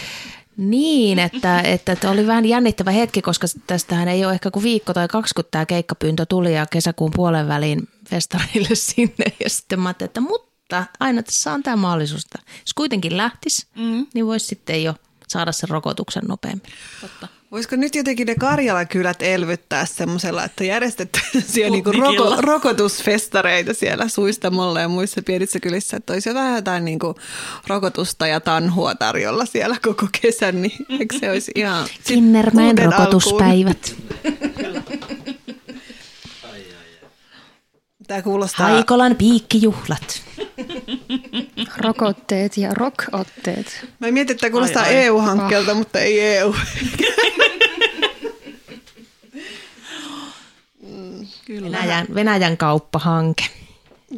niin, että, että, että oli vähän jännittävä hetki, koska tästähän ei ole ehkä kuin viikko tai kaksi, kun tämä keikkapyyntö tuli ja kesäkuun puolen väliin festareille sinne. Ja sitten mä ajattelin, että mutta aina tässä on tämä mahdollisuus, että jos kuitenkin lähtisi, mm. niin voisi sitten jo saada sen rokotuksen nopeammin.
Totta. Voisiko nyt jotenkin ne Karjala-kylät elvyttää semmoisella, että järjestettäisiin niinku roko, rokotusfestareita siellä Suistamolla ja muissa pienissä kylissä, että olisi jotain, jotain niinku rokotusta ja tanhua tarjolla siellä koko kesän, niin eikö se olisi ihan...
Kinnermäen rokotuspäivät.
Tämä kuulostaa...
Haikolan piikkijuhlat.
Rokotteet ja rockotteet.
Mä mietin, että kuulostaa EU-hankkeelta, ah. mutta ei EU.
Kyllä. Venäjän, Venäjän kauppahanke.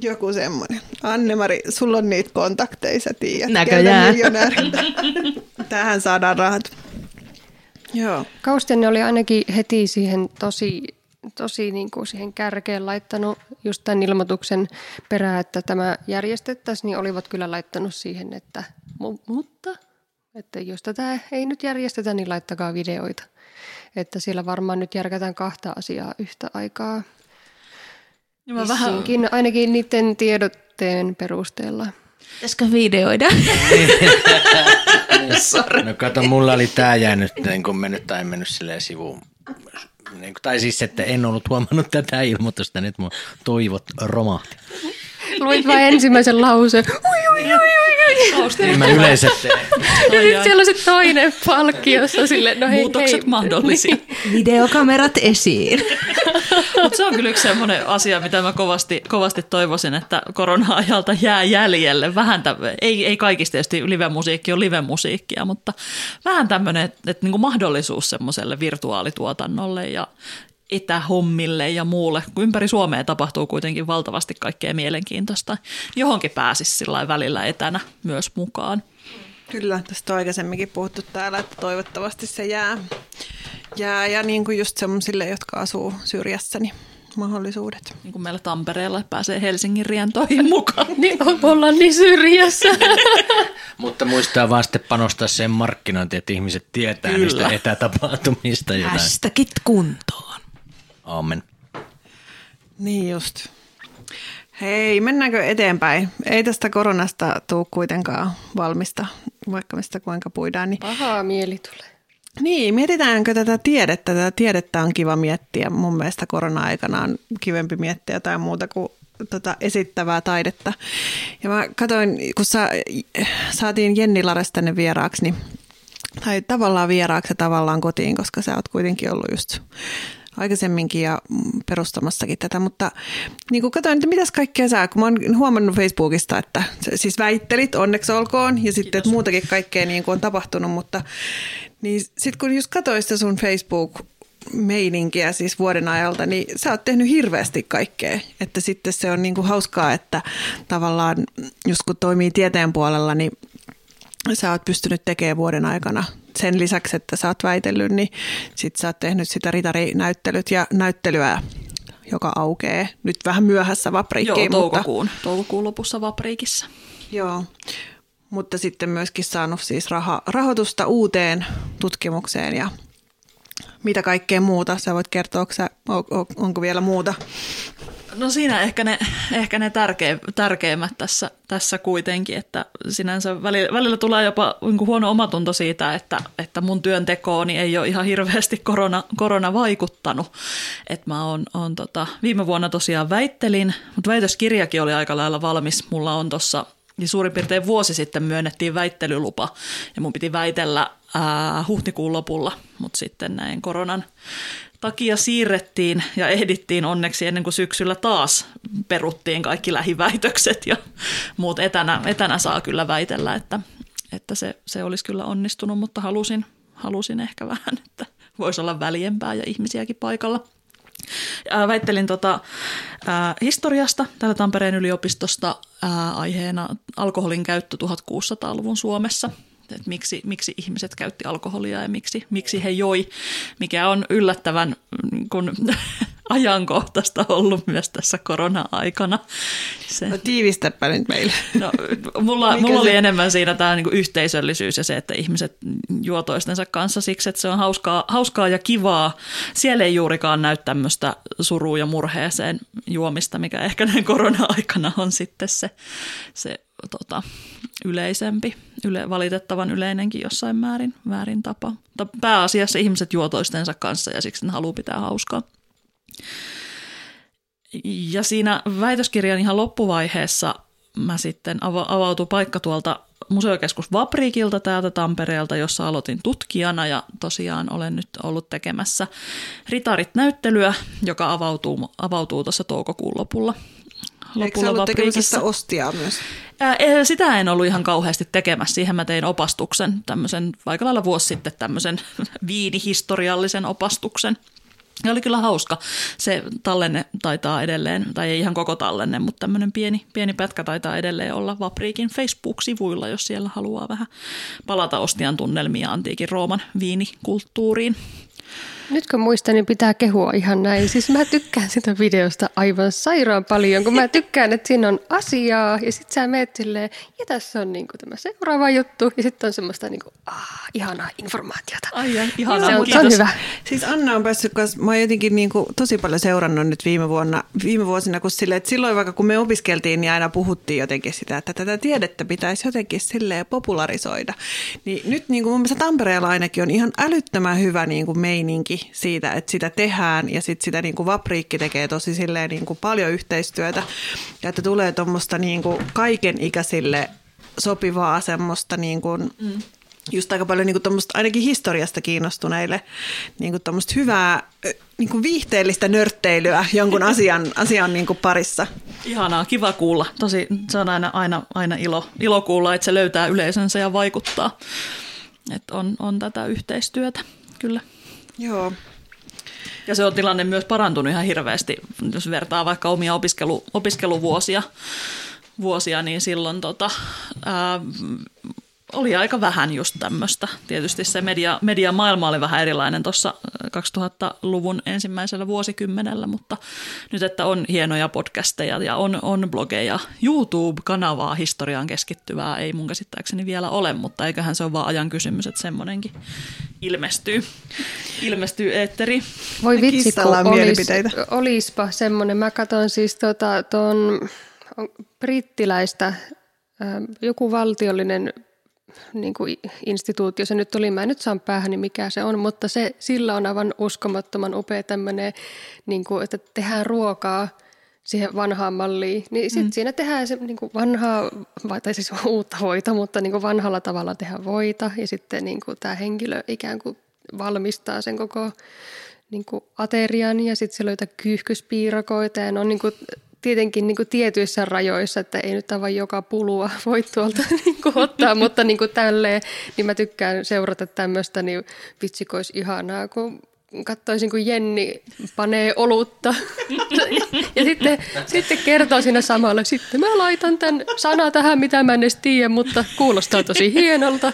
Joku semmoinen. Anne-Mari, sulla on niitä kontakteja, sä tiedät.
Näköjään.
Tähän saadaan rahat. Joo.
Kaustenne oli ainakin heti siihen tosi tosi niin kuin siihen kärkeen laittanut just tämän ilmoituksen perään, että tämä järjestettäisiin, niin olivat kyllä laittanut siihen, että mutta että jos tätä ei nyt järjestetä, niin laittakaa videoita. Että siellä varmaan nyt järkätään kahta asiaa yhtä aikaa. Ja vähän... ainakin niiden tiedotteen perusteella.
Pitäisikö videoida?
no kato, mulla oli tämä jäänyt, niin kun mennyt tai mennyt silleen sivuun niin, tai siis, että en ollut huomannut tätä ilmoitusta, nyt mun toivot romahti.
Luit vain ensimmäisen lauseen. Ui, ui, ui, ui,
ui. Niin mä yleensä teen.
Ja sitten siellä on se toinen palkkiossa sille, no hei,
Muutokset hei. mahdollisia.
Videokamerat esiin.
Mutta se on kyllä yksi sellainen asia, mitä mä kovasti, kovasti toivoisin, että korona-ajalta jää jäljelle. Vähän tä, ei, ei kaikista tietysti live-musiikki on live-musiikkia, mutta vähän tämmöinen, että, että niin mahdollisuus semmoiselle virtuaalituotannolle ja etähommille ja muulle, kun ympäri Suomea tapahtuu kuitenkin valtavasti kaikkea mielenkiintoista. Johonkin pääsisi sillä välillä etänä myös mukaan.
Kyllä, tästä on aikaisemminkin puhuttu täällä, että toivottavasti se jää. jää ja niin kuin just semmoisille, jotka asuu syrjässä, niin mahdollisuudet.
Niin kuin meillä Tampereella pääsee Helsingin rientoihin mukaan.
niin ollaan niin syrjässä.
Mutta muistaa vaan sitten panostaa sen markkinointiin, että ihmiset tietää Kyllä. niistä etätapahtumista.
Hashtagit kuntoon.
Amen.
Niin just. Hei, mennäänkö eteenpäin? Ei tästä koronasta tule kuitenkaan valmista, vaikka mistä kuinka puidaan. Niin...
Pahaa mieli tulee.
Niin, mietitäänkö tätä tiedettä? Tätä tiedettä on kiva miettiä. Mun mielestä korona-aikana on kivempi miettiä jotain muuta kuin tota esittävää taidetta. Ja mä katsoin, kun sa, saatiin Jenni Lares tänne vieraaksi, niin, tai tavallaan vieraaksi ja tavallaan kotiin, koska sä oot kuitenkin ollut just aikaisemminkin ja perustamassakin tätä, mutta niin kuin katsoin, että mitäs kaikkea sä, kun mä oon huomannut Facebookista, että siis väittelit, onneksi olkoon, ja sitten, että muutakin kaikkea niin kuin on tapahtunut, mutta niin sitten kun just katsoin sitä sun Facebook meininkiä siis vuoden ajalta, niin sä oot tehnyt hirveästi kaikkea. Että sitten se on niinku hauskaa, että tavallaan just kun toimii tieteen puolella, niin sä oot pystynyt tekemään vuoden aikana sen lisäksi, että sä oot väitellyt, niin sit sä oot tehnyt sitä ritarinäyttelyt ja näyttelyä joka aukeaa nyt vähän myöhässä Vapriikkiin.
Joo, toukokuun, mutta... toukokuun lopussa Vapriikissa.
Joo, mutta sitten myöskin saanut siis raha, rahoitusta uuteen tutkimukseen ja mitä kaikkea muuta. Sä voit kertoa, onko, onko vielä muuta?
No siinä ehkä ne, ehkä ne tärkeä, tärkeimmät tässä, tässä kuitenkin, että sinänsä välillä, välillä tulee jopa niin huono omatunto siitä, että, että mun työntekooni ei ole ihan hirveästi korona, korona vaikuttanut. Et mä oon, oon tota, viime vuonna tosiaan väittelin, mutta väitöskirjakin oli aika lailla valmis. Mulla on tuossa niin suurin piirtein vuosi sitten myönnettiin väittelylupa ja mun piti väitellä ää, huhtikuun lopulla, mutta sitten näin koronan takia siirrettiin ja ehdittiin onneksi ennen kuin syksyllä taas peruttiin kaikki lähiväitökset ja muut etänä, etänä saa kyllä väitellä, että, että se, se olisi kyllä onnistunut, mutta halusin, halusin ehkä vähän, että voisi olla väljempää ja ihmisiäkin paikalla. Väittelin tota, ää, historiasta täällä Tampereen yliopistosta ää, aiheena alkoholin käyttö 1600-luvun Suomessa – että miksi, miksi ihmiset käytti alkoholia ja miksi, miksi he joi, mikä on yllättävän kun, ajankohtaista ollut myös tässä korona-aikana.
Se. No tiivistäpä nyt meille.
No, mulla, mulla oli enemmän siinä tämä niinku yhteisöllisyys ja se, että ihmiset juo toistensa kanssa siksi, että se on hauskaa, hauskaa ja kivaa. Siellä ei juurikaan näy tämmöistä surua ja murheeseen juomista, mikä ehkä näin korona-aikana on sitten se, se tota, yleisempi, yle, valitettavan yleinenkin jossain määrin, väärin tapa. Mutta pääasiassa ihmiset juo toistensa kanssa ja siksi ne haluaa pitää hauskaa. Ja siinä väitöskirjan ihan loppuvaiheessa mä sitten avautu paikka tuolta museokeskus Vapriikilta täältä Tampereelta, jossa aloitin tutkijana ja tosiaan olen nyt ollut tekemässä Ritarit-näyttelyä, joka avautuu, avautuu tuossa toukokuun lopulla.
Eikö sä ollut tekemässä ostia myös?
Ää, sitä en ollut ihan kauheasti tekemässä. Siihen mä tein opastuksen, tämmöisen, vaikka lailla vuosi sitten tämmöisen viinihistoriallisen opastuksen. Ja oli kyllä hauska. Se tallenne taitaa edelleen, tai ei ihan koko tallenne, mutta tämmöinen pieni, pieni pätkä taitaa edelleen olla Vapriikin Facebook-sivuilla, jos siellä haluaa vähän palata Ostian tunnelmia antiikin Rooman viinikulttuuriin.
Nyt kun muistan, niin pitää kehua ihan näin. Siis mä tykkään sitä videosta aivan sairaan paljon, kun mä tykkään, että siinä on asiaa ja sitten sä meet silleen, ja tässä on niinku tämä seuraava juttu ja sitten on semmoista niinku, ah, ihanaa informaatiota.
Ai ja, ihanaa.
Se on, se on hyvä.
Siis Anna on päässyt, koska mä oon jotenkin niinku tosi paljon seurannut nyt viime, vuonna, viime vuosina, kun sille, että silloin vaikka kun me opiskeltiin, niin aina puhuttiin jotenkin sitä, että tätä tiedettä pitäisi jotenkin silleen popularisoida. Niin nyt niin kuin mun mielestä Tampereella ainakin on ihan älyttömän hyvä niin kuin siitä, että sitä tehdään ja sitten sitä niin kuin Vapriikki tekee tosi silleen niin kuin paljon yhteistyötä ja että tulee tuommoista niin kuin kaiken ikäisille sopivaa semmoista niin kuin, mm just aika paljon niin kuin ainakin historiasta kiinnostuneille niin kuin hyvää niin kuin viihteellistä nörtteilyä jonkun asian, asian niin kuin parissa.
Ihanaa, kiva kuulla. Tosi, se on aina, aina, aina ilo, ilo kuulla, että se löytää yleisönsä ja vaikuttaa. Että on, on tätä yhteistyötä, kyllä.
Joo.
Ja se on tilanne myös parantunut ihan hirveästi, jos vertaa vaikka omia opiskelu, opiskeluvuosia, vuosia, niin silloin tota, ää, oli aika vähän just tämmöistä. Tietysti se media, mediamaailma oli vähän erilainen tuossa 2000-luvun ensimmäisellä vuosikymmenellä, mutta nyt, että on hienoja podcasteja ja on, on blogeja, YouTube-kanavaa historiaan keskittyvää ei mun käsittääkseni vielä ole, mutta eiköhän se ole vaan ajan kysymys, että semmoinenkin ilmestyy, ilmestyy eetteri.
Voi vitsi, kun olis, olispa semmoinen. Mä katson siis tota, ton brittiläistä joku valtiollinen niin kuin instituutio se nyt oli, mä en nyt saan päähän, niin mikä se on, mutta se, sillä on aivan uskomattoman upea tämmöinen, niin kuin, että tehdään ruokaa siihen vanhaan malliin, niin sitten mm. siinä tehdään se niin kuin vanhaa, tai siis uutta voita, mutta niin kuin vanhalla tavalla tehdään voita, ja sitten niin kuin tämä henkilö ikään kuin valmistaa sen koko niin kuin aterian, ja sitten on jotain kyyhkyspiirakoita, ja ne on niin kuin tietenkin niin kuin tietyissä rajoissa, että ei nyt aivan joka pulua voi tuolta niin kuin ottaa, mutta niin kuin tälleen, niin mä tykkään seurata tämmöistä, niin vitsikois ihanaa, kun katsoisin, kun Jenni panee olutta. ja sitten, sitten kertoo siinä samalla, sitten mä laitan tämän sana tähän, mitä mä en edes tiedä, mutta kuulostaa tosi hienolta.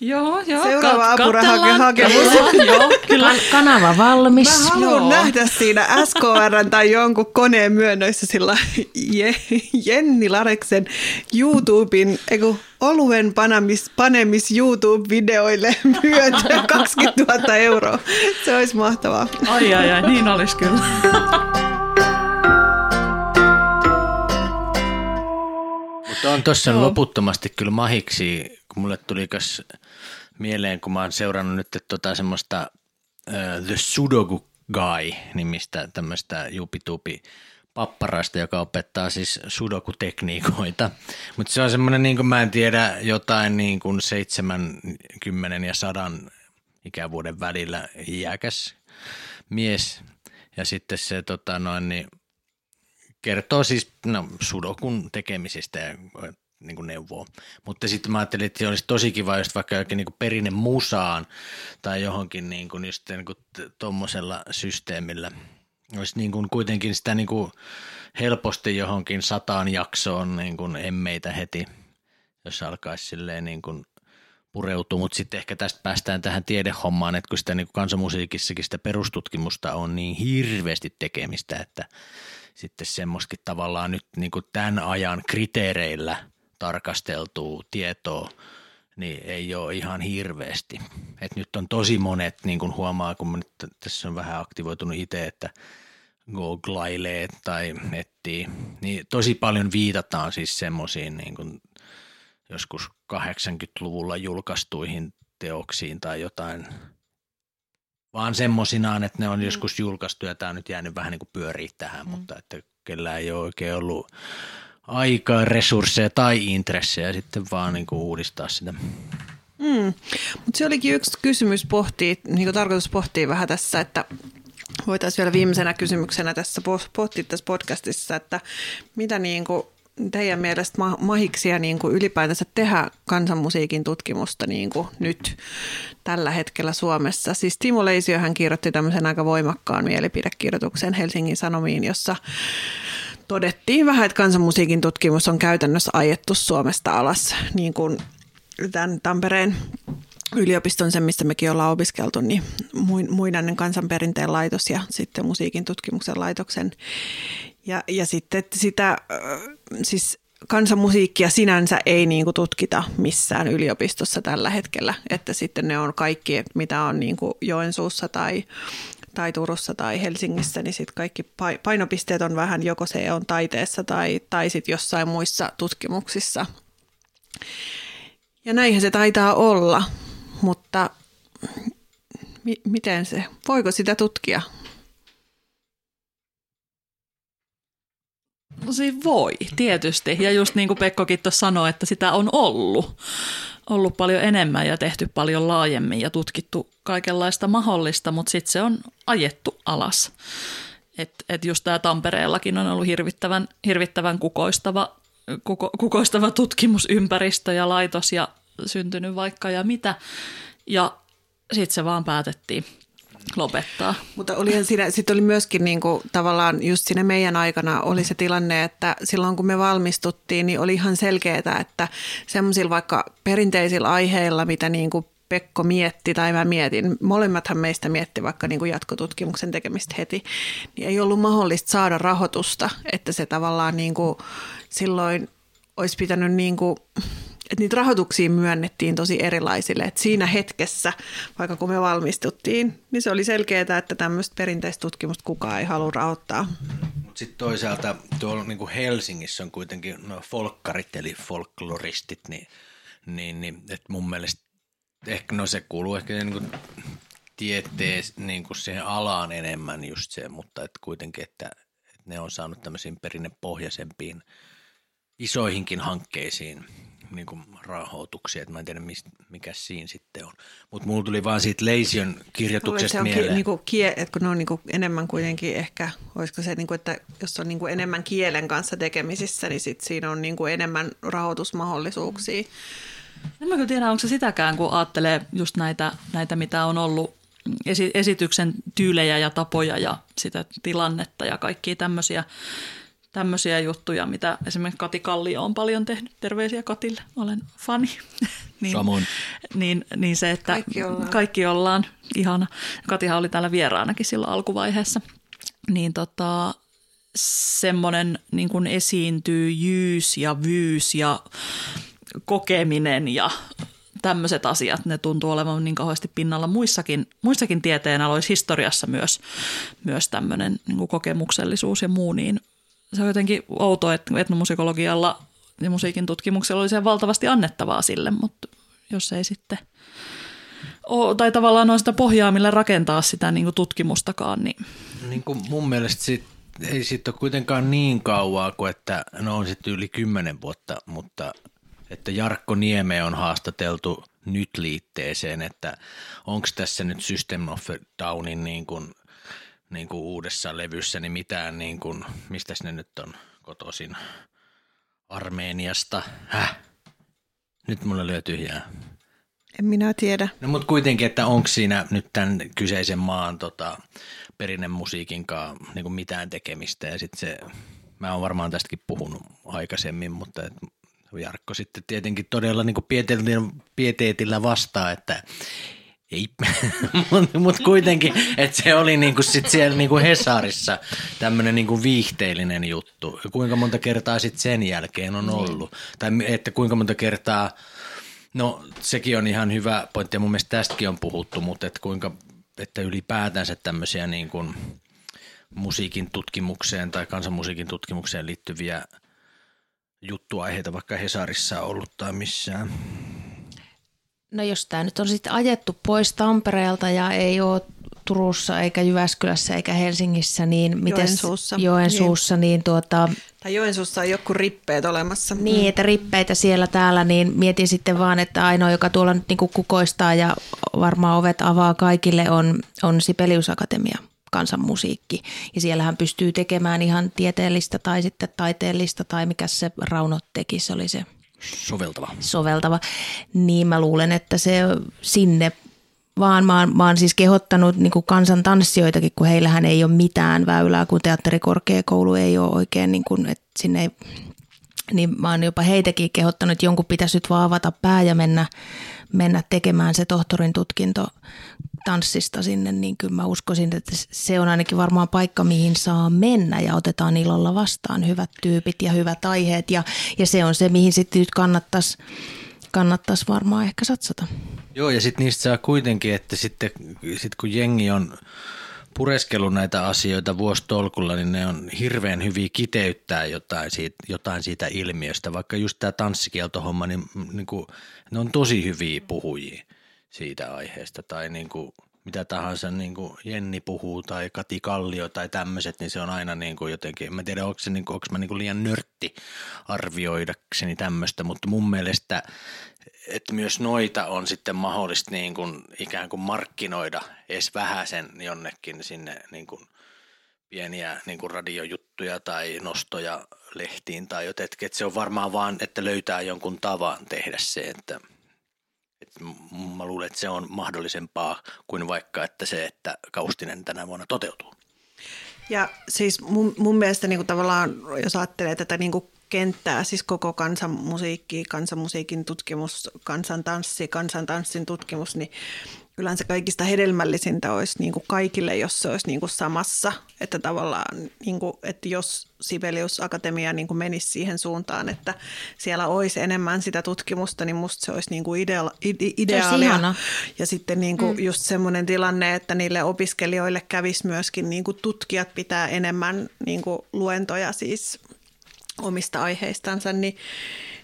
Joo, joo.
Seuraava apurahakemus.
Joo, kyllä. Kan- kanava valmis.
Mä haluan joo. nähdä siinä SKR tai jonkun koneen myönnöissä sillä Jenni Lareksen YouTuben, eiku, oluen panemis, panemis YouTube-videoille myöntöä 20 000 euroa. Se olisi mahtavaa.
Ai ai ai, niin olisi kyllä.
Mutta on tuossa loputtomasti kyllä mahiksi, kun mulle tuli kas mieleen, kun mä oon seurannut nyt tota semmoista uh, The Sudoku Guy-nimistä tämmöistä jupitupi papparaista, joka opettaa siis sudoku-tekniikoita. Mutta se on semmoinen, niin kuin mä en tiedä, jotain niin kuin 70 ja 100 ikävuoden välillä iäkäs mies. Ja sitten se tota noin, niin kertoo siis no, sudokun tekemisistä ja niin kuin neuvoo. Mutta sitten mä ajattelin, että olisi tosi kiva just vaikka jokin niin perinne musaan tai johonkin niin kuin just niin kuin tommosella systeemillä. Olisi niin kuin kuitenkin sitä niin kuin helposti johonkin sataan jaksoon niin kuin emmeitä heti, jos alkaisi silleen niin kuin pureutua, mutta sitten ehkä tästä päästään tähän tiedehommaan, että kun sitä niin kansanmusiikissakin sitä perustutkimusta on niin hirveästi tekemistä, että sitten semmoistakin tavallaan nyt niin kuin tämän ajan kriteereillä – tarkasteltua tietoa, niin ei ole ihan hirveästi. Et nyt on tosi monet, niin kuin huomaa, kun nyt tässä on vähän aktivoitunut itse, että googlailee tai etsii, niin tosi paljon viitataan siis semmoisiin niin joskus 80-luvulla julkaistuihin teoksiin tai jotain, vaan semmoisinaan, että ne on mm. joskus julkaistu ja tämä on nyt jäänyt vähän niin kuin pyöriä tähän, mm. mutta että kellään ei ole oikein ollut aikaa, resursseja tai intressejä sitten vaan niin kuin uudistaa sitä.
Mm. Mutta se olikin yksi kysymys pohtia, niin kuin tarkoitus pohtia vähän tässä, että voitaisiin vielä viimeisenä kysymyksenä tässä pohtia tässä podcastissa, että mitä niin kuin teidän mielestä mahiksia niin kuin ylipäätänsä tehdä kansanmusiikin tutkimusta niin kuin nyt tällä hetkellä Suomessa. Siis Timo Leisio hän kirjoitti tämmöisen aika voimakkaan mielipidekirjoituksen Helsingin Sanomiin, jossa todettiin vähän, että kansanmusiikin tutkimus on käytännössä ajettu Suomesta alas, niin kuin tämän Tampereen yliopiston, sen mistä mekin ollaan opiskeltu, niin muinainen kansanperinteen laitos ja sitten musiikin tutkimuksen laitoksen. Ja, ja sitten että sitä, siis kansanmusiikkia sinänsä ei niin kuin tutkita missään yliopistossa tällä hetkellä, että sitten ne on kaikki, mitä on niin kuin Joensuussa tai tai Turussa tai Helsingissä, niin sitten kaikki painopisteet on vähän joko se on taiteessa tai, tai sitten jossain muissa tutkimuksissa. Ja näinhän se taitaa olla, mutta mi- miten se, voiko sitä tutkia?
No siinä voi, tietysti. Ja just niin kuin Pekkokin tuossa sanoi, että sitä on ollut ollut paljon enemmän ja tehty paljon laajemmin ja tutkittu kaikenlaista mahdollista, mutta sitten se on ajettu alas. Että et just tämä Tampereellakin on ollut hirvittävän, hirvittävän kukoistava, kuko, kukoistava tutkimusympäristö ja laitos ja syntynyt vaikka ja mitä. Ja sitten se vaan päätettiin lopettaa.
Mutta oli siinä, sitten oli myöskin niin kuin, tavallaan just siinä meidän aikana oli se tilanne, että silloin kun me valmistuttiin, niin oli ihan selkeää, että semmoisilla vaikka perinteisillä aiheilla, mitä niin kuin Pekko mietti tai mä mietin, molemmathan meistä mietti vaikka niin kuin jatkotutkimuksen tekemistä heti, niin ei ollut mahdollista saada rahoitusta, että se tavallaan niin kuin silloin olisi pitänyt niin kuin että niitä rahoituksia myönnettiin tosi erilaisille. Et siinä hetkessä, vaikka kun me valmistuttiin, niin se oli selkeää, että tämmöistä perinteistä tutkimusta kukaan ei halua rahoittaa.
Mutta sitten toisaalta tuolla niin kuin Helsingissä on kuitenkin no, folkkarit eli folkloristit, niin, niin, niin että mun mielestä ehkä no se kuuluu ehkä niin kuin tieteen niin kuin siihen alaan enemmän just se, mutta että kuitenkin, että, että ne on saanut tämmöisiin perinnepohjaisempiin isoihinkin hankkeisiin niin kuin rahoituksia, että mä en tiedä mistä, mikä siinä sitten on. Mutta mulla tuli vaan siitä Leision kirjoituksesta se on mieleen. Ki,
niin kuin kie, että kun ne on niin kuin enemmän kuitenkin ehkä, olisiko se, niin kuin, että jos on niin kuin enemmän kielen kanssa tekemisissä, niin sit siinä on niin kuin enemmän rahoitusmahdollisuuksia.
En mä tiedä, onko se sitäkään, kun ajattelee just näitä, näitä mitä on ollut esi- esityksen tyylejä ja tapoja ja sitä tilannetta ja kaikkia tämmöisiä tämmöisiä juttuja, mitä esimerkiksi Kati Kallio on paljon tehnyt. Terveisiä Katille, olen fani.
niin, Samoin.
Niin, niin se, että kaikki ollaan. kaikki ollaan. Ihana. Katihan oli täällä vieraanakin silloin alkuvaiheessa. Niin tota, semmoinen niin kuin esiintyjyys ja vyys ja kokeminen ja tämmöiset asiat, ne tuntuu olevan niin kauheasti pinnalla muissakin, muissakin tieteenaloissa, historiassa myös, myös tämmöinen niin kokemuksellisuus ja muu, niin se on jotenkin outoa, että etnomusikologialla ja musiikin tutkimuksella oli valtavasti annettavaa sille, mutta jos ei sitten ole, tai tavallaan on sitä pohjaa, millä rakentaa sitä niin kuin tutkimustakaan. Niin.
Niin kuin mun mielestä sit, ei siitä ole kuitenkaan niin kauaa kuin, että no on sitten yli kymmenen vuotta, mutta että Jarkko Nieme on haastateltu nyt liitteeseen, että onko tässä nyt System of Downin niin kuin, niin kuin uudessa levyssä niin mitään, niin kuin, mistä ne nyt on kotoisin Armeeniasta. Häh? Nyt mulla lyö tyhjää.
En minä tiedä.
No mutta kuitenkin, että onko siinä nyt tämän kyseisen maan tota, perinnemusiikin kanssa niin mitään tekemistä ja sitten se, mä oon varmaan tästäkin puhunut aikaisemmin, mutta et Jarkko sitten tietenkin todella niin pieteetillä vastaa, että ei, mutta mut kuitenkin, että se oli niinku sit siellä niinku Hesarissa tämmöinen niinku viihteellinen juttu. Kuinka monta kertaa sitten sen jälkeen on niin. ollut? Tai että kuinka monta kertaa, no sekin on ihan hyvä pointti ja mun mielestä tästäkin on puhuttu, mutta että kuinka, että ylipäätänsä tämmöisiä niinku musiikin tutkimukseen tai kansanmusiikin tutkimukseen liittyviä – juttuaiheita vaikka Hesarissa ollut tai missään?
No jos tämä nyt on sitten ajettu pois Tampereelta ja ei ole Turussa eikä Jyväskylässä eikä Helsingissä, niin miten
Joensuussa,
Joensuussa niin. niin tuota...
Tai Joensuussa on joku rippeet olemassa.
Niin, mm. että rippeitä siellä täällä, niin mietin sitten vaan, että ainoa, joka tuolla nyt niin kukoistaa ja varmaan ovet avaa kaikille, on, on Sibelius Akatemia kansanmusiikki. Ja siellähän pystyy tekemään ihan tieteellistä tai sitten taiteellista tai mikä se Rauno teki, se oli se
soveltava.
soveltava. Niin mä luulen, että se sinne vaan mä oon, mä oon siis kehottanut niin kansantanssijoitakin, kun heillähän ei ole mitään väylää, kun teatterikorkeakoulu ei ole oikein, niin kuin, että sinne ei, niin mä oon jopa heitäkin kehottanut, että jonkun pitäisi nyt vaan avata pää ja mennä, mennä tekemään se tohtorin tutkinto tanssista sinne, niin kyllä mä uskoisin, että se on ainakin varmaan paikka, mihin saa mennä ja otetaan ilolla vastaan hyvät tyypit ja hyvät aiheet. Ja, ja se on se, mihin sitten nyt kannattaisi kannattaisi varmaan ehkä satsata.
Joo, ja sitten niistä saa kuitenkin, että sitten sit kun jengi on pureskellut näitä asioita vuostolkulla, niin ne on hirveän hyviä kiteyttää jotain siitä, jotain siitä ilmiöstä. Vaikka just tämä tanssikieltohomma, niin, niin kuin, ne on tosi hyviä puhujia siitä aiheesta tai niin kuin mitä tahansa niin kuin Jenni puhuu tai Kati Kallio tai tämmöiset, niin se on aina niin kuin jotenkin, mä tiedän, onko, se niin kuin, onko mä niin kuin liian nörtti arvioidakseni tämmöistä, mutta mun mielestä, että myös noita on sitten mahdollista niin kuin ikään kuin markkinoida edes vähäsen jonnekin sinne niin kuin pieniä niin kuin radiojuttuja tai nostoja lehtiin tai jotenkin, että se on varmaan vaan, että löytää jonkun tavan tehdä se, että – et mä luulen, että se on mahdollisempaa kuin vaikka, että se, että Kaustinen tänä vuonna toteutuu.
Ja siis mun, mun mielestä niin kuin tavallaan, jos ajattelee tätä niin kuin kenttää, siis koko kansanmusiikki, kansanmusiikin tutkimus, kansantanssi, kansantanssin tutkimus, niin kyllähän se kaikista hedelmällisintä olisi niin kuin kaikille, jos se olisi niin kuin samassa. Että tavallaan, niin kuin, että jos Sibelius Akatemia niin kuin menisi siihen suuntaan, että siellä olisi enemmän sitä tutkimusta, niin musta se olisi niin kuin idea, ideaalia. Ja sitten niin kuin mm. just semmoinen tilanne, että niille opiskelijoille kävisi myöskin, niin kuin tutkijat pitää enemmän niin kuin luentoja siis omista aiheistansa. Niin,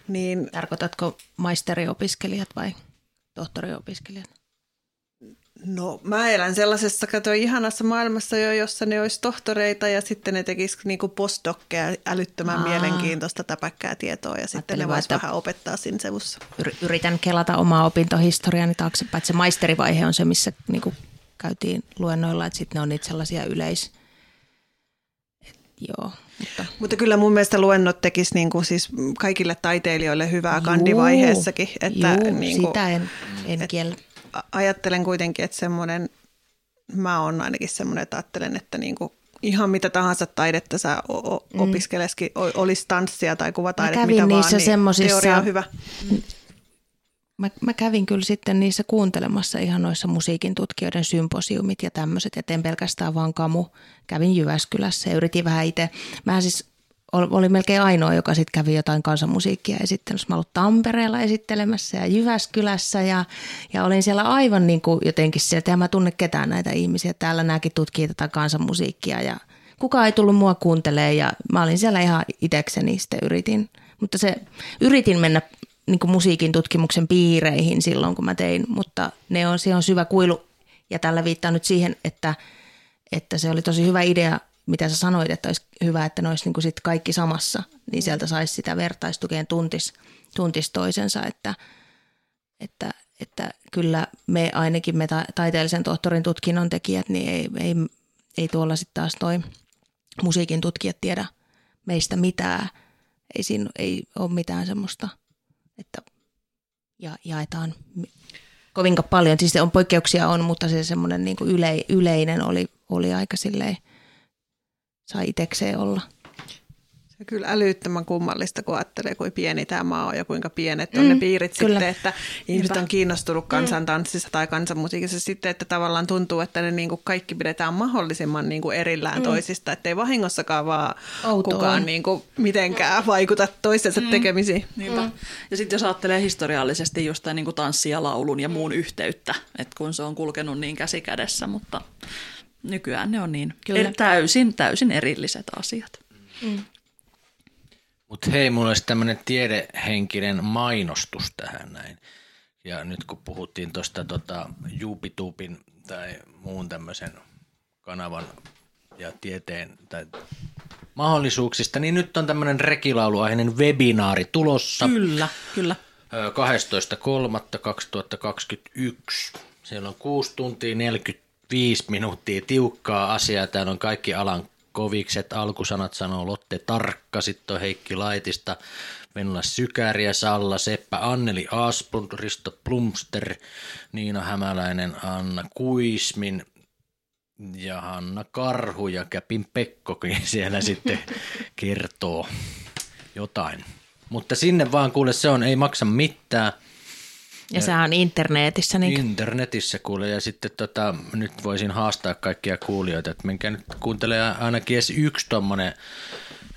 niin
Tarkoitatko maisteriopiskelijat vai tohtoriopiskelijat?
No mä elän sellaisessa, kato, ihanassa maailmassa jo, jossa ne olisi tohtoreita ja sitten ne tekisivät niinku postdokkeja älyttömän Aa. mielenkiintoista täpäkkää tietoa ja sitten ne voisi vähän opettaa siinä sevussa.
Yritän kelata omaa opintohistoriani taaksepäin, että se maisterivaihe on se, missä niinku käytiin luennoilla, että sitten ne on niitä sellaisia yleis... Et, joo,
mutta. mutta kyllä mun mielestä luennot tekisi niin kuin siis kaikille taiteilijoille hyvää Juu, kandivaiheessakin.
Että Juu, niin kuin, sitä en, en kiellä
ajattelen kuitenkin, että semmoinen, mä oon ainakin semmoinen, että ajattelen, että niin kuin ihan mitä tahansa taidetta sä mm. opiskeleskin, olisi tanssia tai kuvataidetta, mitä vaan, niin teoria on hyvä.
Mä, mä kävin kyllä sitten niissä kuuntelemassa ihan noissa musiikin tutkijoiden symposiumit ja tämmöiset, ja en pelkästään vaan kamu. Kävin Jyväskylässä ja yritin vähän itse. Mä siis oli melkein ainoa, joka sitten kävi jotain kansanmusiikkia esittelyssä. Mä olin Tampereella esittelemässä ja Jyväskylässä ja, ja olin siellä aivan niin kuin jotenkin sieltä. Ja mä tunne ketään näitä ihmisiä. Täällä nämäkin tutkii tätä kansanmusiikkia ja kukaan ei tullut mua kuuntelemaan ja mä olin siellä ihan itekseni sitten yritin. Mutta se yritin mennä niin kuin musiikin tutkimuksen piireihin silloin, kun mä tein, mutta ne on, se on syvä kuilu ja tällä viittaa nyt siihen, että, että se oli tosi hyvä idea – mitä sä sanoit, että olisi hyvä, että ne olisi niin kuin sit kaikki samassa, niin sieltä saisi sitä vertaistukeen tuntis, tuntis toisensa, että, että, että kyllä me ainakin me taiteellisen tohtorin tutkinnon tekijät, niin ei, ei, ei tuolla sitten taas toi musiikin tutkijat tiedä meistä mitään. Ei siinä ei ole mitään semmoista, että ja, jaetaan kovinkaan paljon. Siis on poikkeuksia on, mutta se semmoinen niin yle, yleinen oli, oli aika silleen – sai itsekseen olla.
Se on kyllä älyttömän kummallista, kun ajattelee, kuinka pieni tämä maa on ja kuinka pienet on mm, ne piirit kyllä. sitten, että ihmiset Niinpä. on kiinnostunut kansantanssissa mm. tai kansanmusiikissa sitten, että tavallaan tuntuu, että ne niin kuin kaikki pidetään mahdollisimman niin kuin erillään mm. toisista, ettei vahingossakaan vaan Outoa. kukaan niin kuin mitenkään vaikuta toistensa mm. tekemisiin.
Niinpä. Mm. Ja sitten jos ajattelee historiallisesti just tämän niin kuin tanssi ja laulun ja muun yhteyttä, että kun se on kulkenut niin käsi kädessä, mutta nykyään ne on niin Kyllä. täysin, täysin erilliset asiat. Mm.
Mutta hei, mulla olisi tämmöinen tiedehenkinen mainostus tähän näin. Ja nyt kun puhuttiin tuosta tota, Jupitubin tai muun tämmöisen kanavan ja tieteen tai mahdollisuuksista, niin nyt on tämmöinen rekilauluaiheinen webinaari tulossa.
Kyllä, kyllä.
12.3.2021. Siellä on 6 tuntia 40 viisi minuuttia tiukkaa asiaa. Täällä on kaikki alan kovikset. Alkusanat sanoo Lotte Tarkka, sitten on Heikki Laitista, Venla Sykäriä, Salla, Seppä, Anneli Asplund, Risto Plumster, Niina Hämäläinen, Anna Kuismin ja Hanna Karhu ja Käpin Pekkokin siellä sitten kertoo jotain. Mutta sinne vaan kuule, se on, ei maksa mitään –
ja sehän on internetissä. Niin...
Internetissä kuule ja sitten tota, nyt voisin haastaa kaikkia kuulijoita, että menkää nyt kuuntelemaan ainakin edes yksi tuommoinen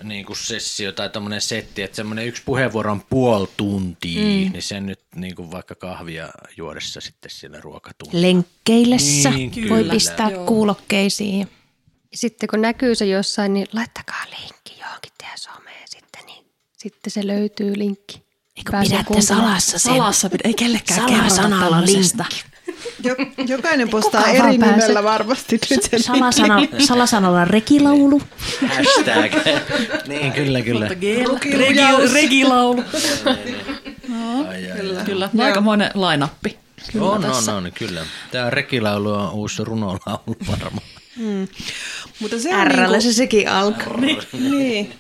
niin kuin sessio tai tuommoinen setti, että semmoinen yksi puheenvuoro on puoli tuntia, mm. niin sen nyt niin kuin vaikka kahvia juodessa sitten siellä ruokatunnilla.
Lenkkeillessä niin, voi pistää Joo. kuulokkeisiin.
Sitten kun näkyy se jossain, niin laittakaa linkki johonkin teidän someen sitten, niin sitten se löytyy linkki.
Eikö pidätte salassa sen?
Salassa, ei kellekään Salasanalla linkki.
Jokainen postaa eri nimellä varmasti nyt sen
Salasana, Salasanalla rekilaulu.
Hashtag. niin, kyllä, kyllä.
Regi, regilaulu. no, kyllä. kyllä. Aikamoinen lainappi.
Kyllä on, on, on, kyllä. Tämä rekilaulu on uusi runolaulu varmaan. Mm.
Mutta se on niinku... se sekin alkaa.
Niin. niin.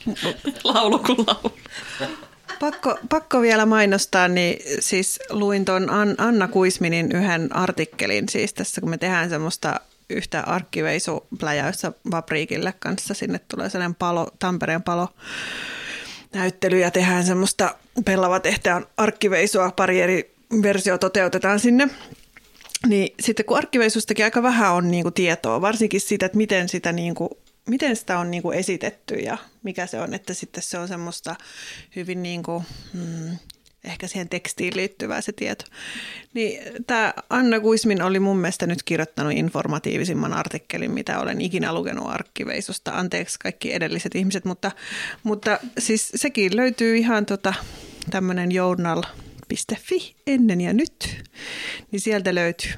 laulu kuin laulu.
Pakko, pakko vielä mainostaa, niin siis luin tuon Anna Kuisminin yhden artikkelin, siis tässä kun me tehdään semmoista yhtä arkkiveisupläjäyssä Vapriikille kanssa, sinne tulee sellainen palo, Tampereen palo näyttely ja tehdään semmoista pellava tehtävän arkkiveisua, pari eri versio toteutetaan sinne. Niin sitten kun arkkiveisustakin aika vähän on niinku tietoa, varsinkin siitä, että miten sitä niinku miten sitä on niin kuin esitetty ja mikä se on, että sitten se on semmoista hyvin niin kuin, mm, ehkä siihen tekstiin liittyvää se tieto. Niin tämä Anna Kuismin oli mun mielestä nyt kirjoittanut informatiivisimman artikkelin, mitä olen ikinä lukenut arkkiveisusta. Anteeksi kaikki edelliset ihmiset, mutta, mutta siis sekin löytyy ihan tota, tämmöinen journal.fi ennen ja nyt, niin sieltä löytyy.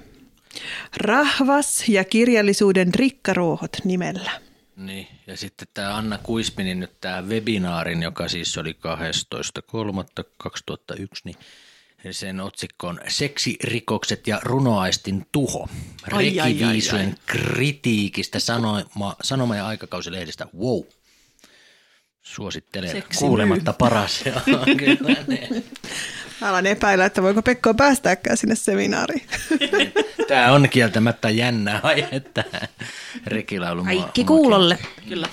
Rahvas ja kirjallisuuden rikkaruohot nimellä.
Niin, ja sitten tämä Anna Kuisminin nyt tämä webinaarin, joka siis oli 12.3.2001, niin sen otsikko on Seksirikokset ja runoaistin tuho. Rekiviisujen kritiikistä sanoma, sanoma- ja aikakausilehdestä. Wow. Suosittelen Seksi kuulematta myy. paras.
Alan epäillä, että voiko Pekko päästääkään sinne seminaariin.
Tämä on kieltämättä jännä aihe tähän rekilaulu.
Kaikki kuulolle.
Kyllä.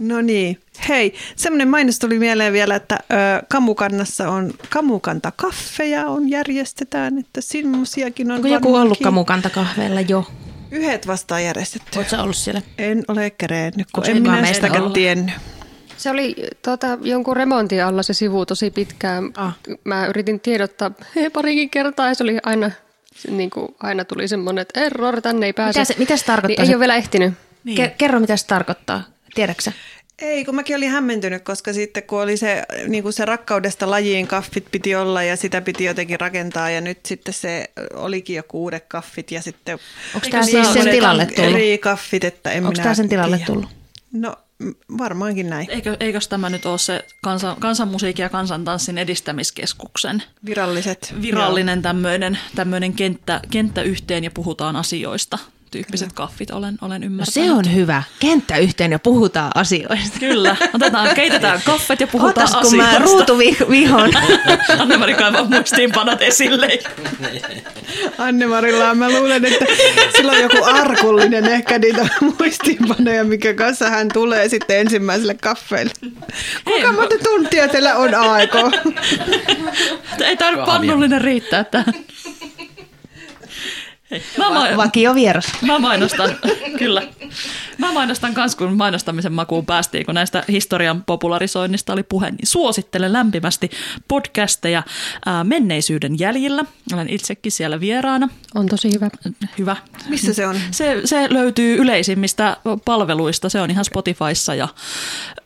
No niin. Hei, semmoinen mainos tuli mieleen vielä, että ö, Kamukannassa on Kamukanta-kaffeja on järjestetään, että semmoisiakin on
Onko joku ollut kamukantakahveilla jo?
Yhdet vastaan järjestetty.
Oletko ollut siellä?
En ole kerennyt, kun
Onko
en minä sitäkään tiennyt.
Se oli tota, jonkun remontin alla se sivu tosi pitkään.
Ah.
Mä yritin tiedottaa he, parikin kertaa ja se oli aina, se, niin kuin, aina tuli semmoinen, että error, tänne ei pääse.
Mitä se, mitä se tarkoittaa?
Niin,
se-
ei ole vielä ehtinyt.
Niin.
Ke- kerro, mitä se tarkoittaa. Tiedätkö
Ei, kun mäkin olin hämmentynyt, koska sitten kun oli se, niin kuin se rakkaudesta lajiin kaffit piti olla ja sitä piti jotenkin rakentaa ja nyt sitten se olikin jo uudet kaffit ja sitten...
Onko tämä
se
siis sen tilalle tullut?
Eri kaffit, että en
Onko tämä sen tilalle
tiedä.
tullut?
No varmaankin näin.
Eikö, eikös tämä nyt ole se kansan, kansanmusiikin ja kansantanssin edistämiskeskuksen
Viralliset.
virallinen tämmöinen, tämmöinen kenttä, kenttä yhteen ja puhutaan asioista tyyppiset kaffit, olen, olen
No
ymmärtänyt.
se on hyvä. Kenttä yhteen ja puhutaan asioista.
Kyllä, otetaan, keitetään kaffet ja puhutaan
Otas, kun mä
asioista.
ruutuvihon.
Anne-Mari kaivaa muistiinpanot esille.
Anne-Marilla mä luulen, että sillä on joku arkullinen ehkä niitä muistiinpanoja, mikä kanssa hän tulee sitten ensimmäiselle kaffeille. Kuinka monta tuntia teillä on aikaa?
Ei tämä pannullinen riittää tähän. Mä, main,
Vakio vieras.
mä mainostan, kyllä. Mä mainostan kans, kun mainostamisen makuun päästiin, kun näistä historian popularisoinnista oli puhe, niin suosittelen lämpimästi podcasteja ää, menneisyyden jäljillä. Olen itsekin siellä vieraana.
On tosi hyvä.
Hyvä.
Missä se on?
Se, se löytyy yleisimmistä palveluista, se on ihan Spotifyssa ja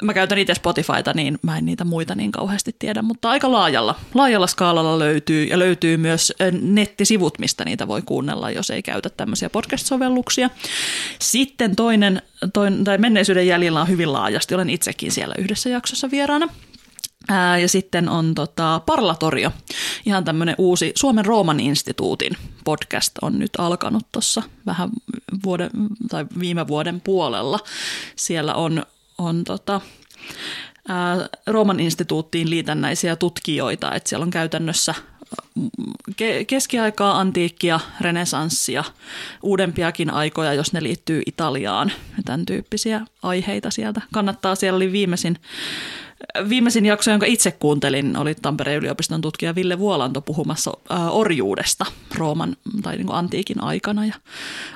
mä käytän itse Spotifyta, niin mä en niitä muita niin kauheasti tiedä, mutta aika laajalla, laajalla skaalalla löytyy ja löytyy myös nettisivut, mistä niitä voi kuunnella, jos ei käytä tämmöisiä podcast-sovelluksia. Sitten toinen, toinen tai menneisyyden jäljellä on hyvin laajasti, olen itsekin siellä yhdessä jaksossa vieraana. Ja sitten on tota, Parlatorio, ihan tämmöinen uusi Suomen Rooman instituutin podcast on nyt alkanut tuossa vähän vuoden, tai viime vuoden puolella. Siellä on, on tota, ää, Rooman instituuttiin liitännäisiä tutkijoita, että siellä on käytännössä ke- keskiaikaa, antiikkia, renesanssia, uudempiakin aikoja, jos ne liittyy Italiaan ja tämän tyyppisiä aiheita sieltä. Kannattaa, siellä oli viimeisin Viimeisin jakso, jonka itse kuuntelin, oli Tampereen yliopiston tutkija Ville Vuolanto puhumassa orjuudesta Rooman tai niin antiikin aikana. Ja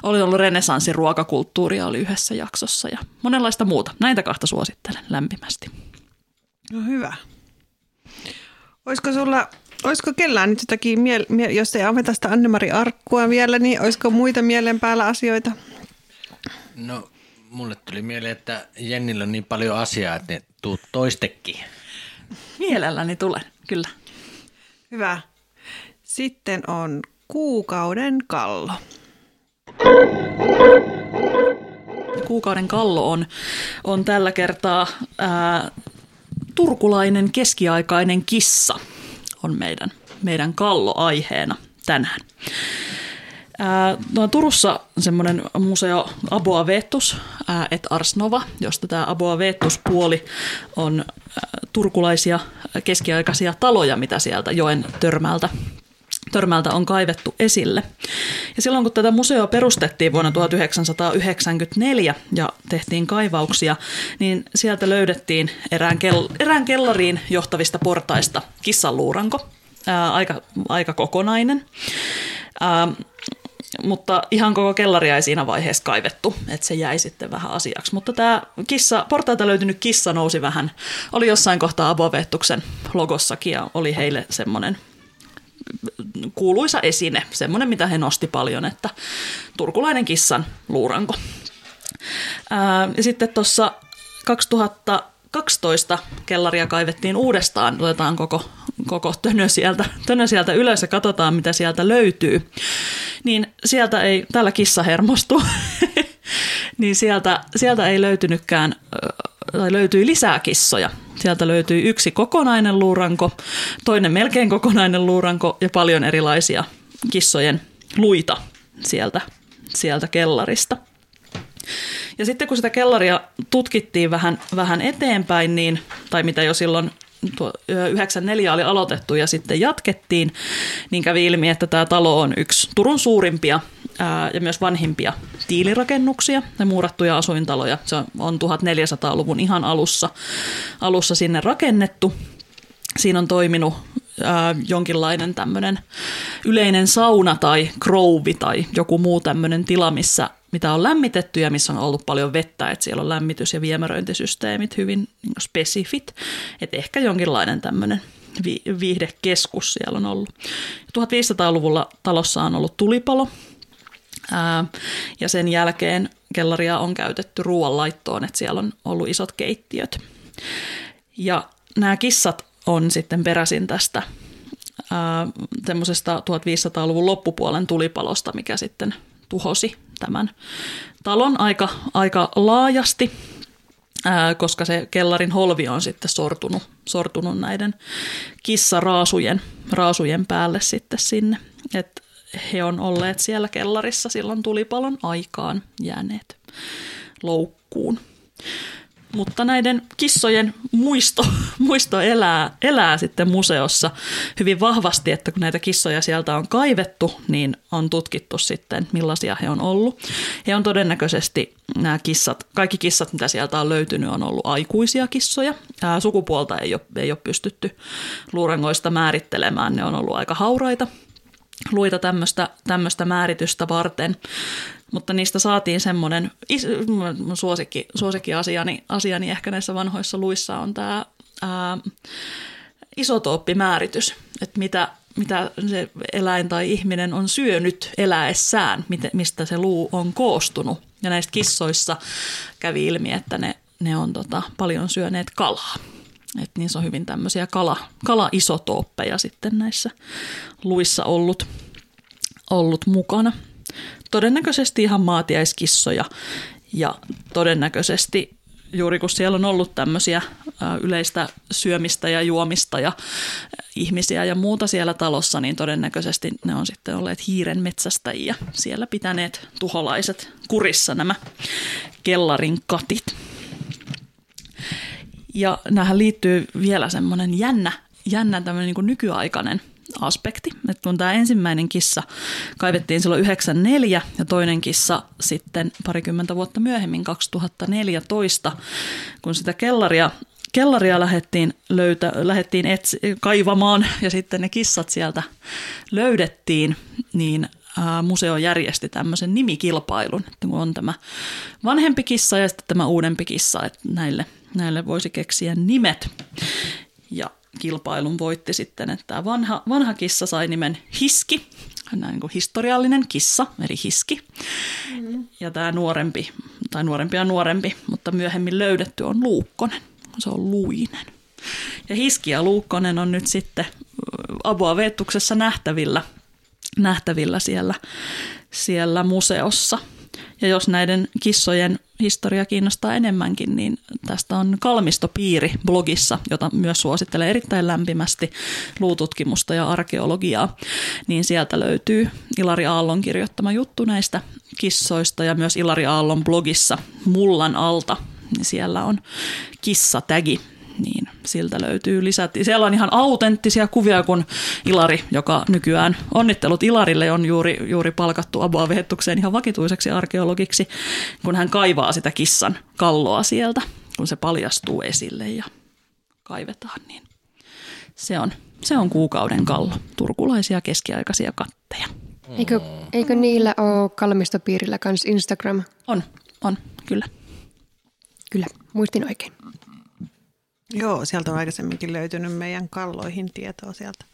oli ollut renesanssin ruokakulttuuria oli yhdessä jaksossa ja monenlaista muuta. Näitä kahta suosittelen lämpimästi.
No hyvä. Olisiko sulla, olisiko kellään nyt jotakin, miel, mie, jos ei aveta sitä Anne-Mari Arkkua vielä, niin olisiko muita mielen päällä asioita?
No, mulle tuli mieleen, että Jennillä on niin paljon asiaa, että ne tuu toistekin.
Mielelläni tulen, kyllä.
Hyvä. Sitten on kuukauden kallo.
Kuukauden kallo on, on tällä kertaa ää, turkulainen keskiaikainen kissa on meidän, meidän kallo-aiheena tänään. Ää, Turussa semmoinen museo Aboa Vetus et Ars Nova, josta tämä Aboa Vetus puoli on ää, turkulaisia keskiaikaisia taloja, mitä sieltä joen törmältä törmältä on kaivettu esille. Ja silloin kun tätä museoa perustettiin vuonna 1994 ja tehtiin kaivauksia, niin sieltä löydettiin erään, kel- erään kellariin johtavista portaista kissanluuranko, ää, aika, aika kokonainen. Ää, mutta ihan koko kellaria ei siinä vaiheessa kaivettu, että se jäi sitten vähän asiaksi. Mutta tämä kissa, portailta löytynyt kissa nousi vähän, oli jossain kohtaa Abovettuksen logossakin ja oli heille semmoinen kuuluisa esine, semmoinen mitä he nosti paljon, että turkulainen kissan luuranko. Ja sitten tuossa 2012 kellaria kaivettiin uudestaan, otetaan koko, koko tönö, sieltä, tönö sieltä ylös ja katsotaan mitä sieltä löytyy. Niin sieltä ei, täällä kissa hermostuu, niin sieltä, sieltä ei löytynytkään, tai löytyi lisää kissoja. Sieltä löytyi yksi kokonainen luuranko, toinen melkein kokonainen luuranko ja paljon erilaisia kissojen luita sieltä, sieltä kellarista. Ja sitten kun sitä kellaria tutkittiin vähän, vähän eteenpäin, niin, tai mitä jo silloin 94 oli aloitettu ja sitten jatkettiin, niin kävi ilmi, että tämä talo on yksi Turun suurimpia ja myös vanhimpia tiilirakennuksia ja muurattuja asuintaloja. Se on 1400-luvun ihan alussa, alussa sinne rakennettu. Siinä on toiminut ää, jonkinlainen tämmöinen yleinen sauna tai krouvi tai joku muu tämmöinen tila, missä mitä on lämmitetty ja missä on ollut paljon vettä, että siellä on lämmitys- ja viemäröintisysteemit hyvin niin spesifit, että ehkä jonkinlainen tämmöinen viihdekeskus siellä on ollut. 1500-luvulla talossa on ollut tulipalo, ää, ja sen jälkeen kellaria on käytetty ruoanlaittoon, että siellä on ollut isot keittiöt. Ja nämä kissat on sitten peräisin tästä semmoisesta 1500-luvun loppupuolen tulipalosta, mikä sitten tuhosi tämän talon aika, aika laajasti, ää, koska se kellarin holvi on sitten sortunut, sortunut näiden kissaraasujen raasujen päälle sitten sinne. Et he on olleet siellä kellarissa silloin tulipalon aikaan jääneet loukkuun. Mutta näiden kissojen muisto, muisto elää, elää sitten museossa hyvin vahvasti, että kun näitä kissoja sieltä on kaivettu, niin on tutkittu sitten, millaisia he on ollut. He on todennäköisesti nämä kissat, kaikki kissat, mitä sieltä on löytynyt, on ollut aikuisia kissoja. Ää, sukupuolta ei ole, ei ole pystytty luurangoista määrittelemään, ne on ollut aika hauraita luita tämmöistä määritystä varten. Mutta niistä saatiin semmoinen suosikki, suosikki asiani, asiani ehkä näissä vanhoissa luissa on tämä ää, isotooppimääritys, että mitä, mitä se eläin tai ihminen on syönyt eläessään, mistä se luu on koostunut. Ja näistä kissoissa kävi ilmi, että ne, ne on tota, paljon syöneet kalaa. Et niissä on hyvin tämmöisiä kala, kala-isotooppeja sitten näissä luissa ollut, ollut mukana todennäköisesti ihan maatiaiskissoja ja todennäköisesti juuri kun siellä on ollut tämmöisiä yleistä syömistä ja juomista ja ihmisiä ja muuta siellä talossa, niin todennäköisesti ne on sitten olleet hiiren metsästäjiä siellä pitäneet tuholaiset kurissa nämä kellarin katit. Ja nämähän liittyy vielä semmoinen jännä, jännä tämmöinen niin nykyaikainen aspekti. Että kun tämä ensimmäinen kissa kaivettiin silloin 94 ja toinen kissa sitten parikymmentä vuotta myöhemmin 2014, kun sitä kellaria kellaria lähdettiin, löytä, lähdettiin etsi, kaivamaan ja sitten ne kissat sieltä löydettiin, niin museo järjesti tämmöisen nimikilpailun, että on tämä vanhempi kissa ja sitten tämä uudempi kissa, että näille, näille voisi keksiä nimet. Ja kilpailun voitti sitten, että tämä vanha, vanha kissa sai nimen Hiski, näin kuin historiallinen kissa, eli Hiski. Mm. Ja tämä nuorempi, tai nuorempi ja nuorempi, mutta myöhemmin löydetty on Luukkonen. Se on Luinen. Ja Hiski ja Luukkonen on nyt sitten Abua Veettuksessa nähtävillä, nähtävillä siellä, siellä museossa. Ja jos näiden kissojen historia kiinnostaa enemmänkin, niin tästä on Kalmistopiiri blogissa, jota myös suosittelee erittäin lämpimästi luututkimusta ja arkeologiaa. Niin sieltä löytyy Ilari Aallon kirjoittama juttu näistä kissoista ja myös Ilari Aallon blogissa Mullan alta. Niin siellä on kissatägi niin siltä löytyy lisät. Siellä on ihan autenttisia kuvia, kun Ilari, joka nykyään onnittelut Ilarille on juuri, juuri palkattu Aboa Vehettukseen ihan vakituiseksi arkeologiksi, kun hän kaivaa sitä kissan kalloa sieltä, kun se paljastuu esille ja kaivetaan, niin se on, se on kuukauden kallo, turkulaisia keskiaikaisia katteja.
Eikö, eikö niillä ole kalmistopiirillä kanssa Instagram?
On, on, kyllä.
Kyllä, muistin oikein.
Joo, sieltä on aikaisemminkin löytynyt meidän kalloihin tietoa sieltä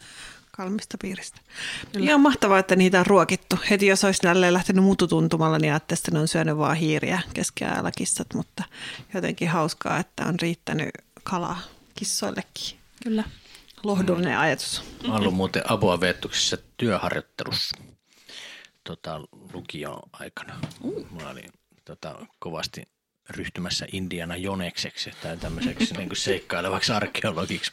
kalmista piiristä. Kyllä. Ihan mahtavaa, että niitä on ruokittu. Heti jos olisi näille lähtenyt mututuntumalla, niin ajattelin, että ne on syönyt vaan hiiriä keskiajalla kissat, mutta jotenkin hauskaa, että on riittänyt kalaa kissoillekin.
Kyllä.
Lohdullinen ajatus.
Mä ollut muuten Aboa Veettuksessa työharjoittelussa tota, lukion aikana. Uh. Mä olin tota, kovasti ryhtymässä Indiana Jonekseksi tai tämmöiseksi niin kuin seikkailevaksi arkeologiksi.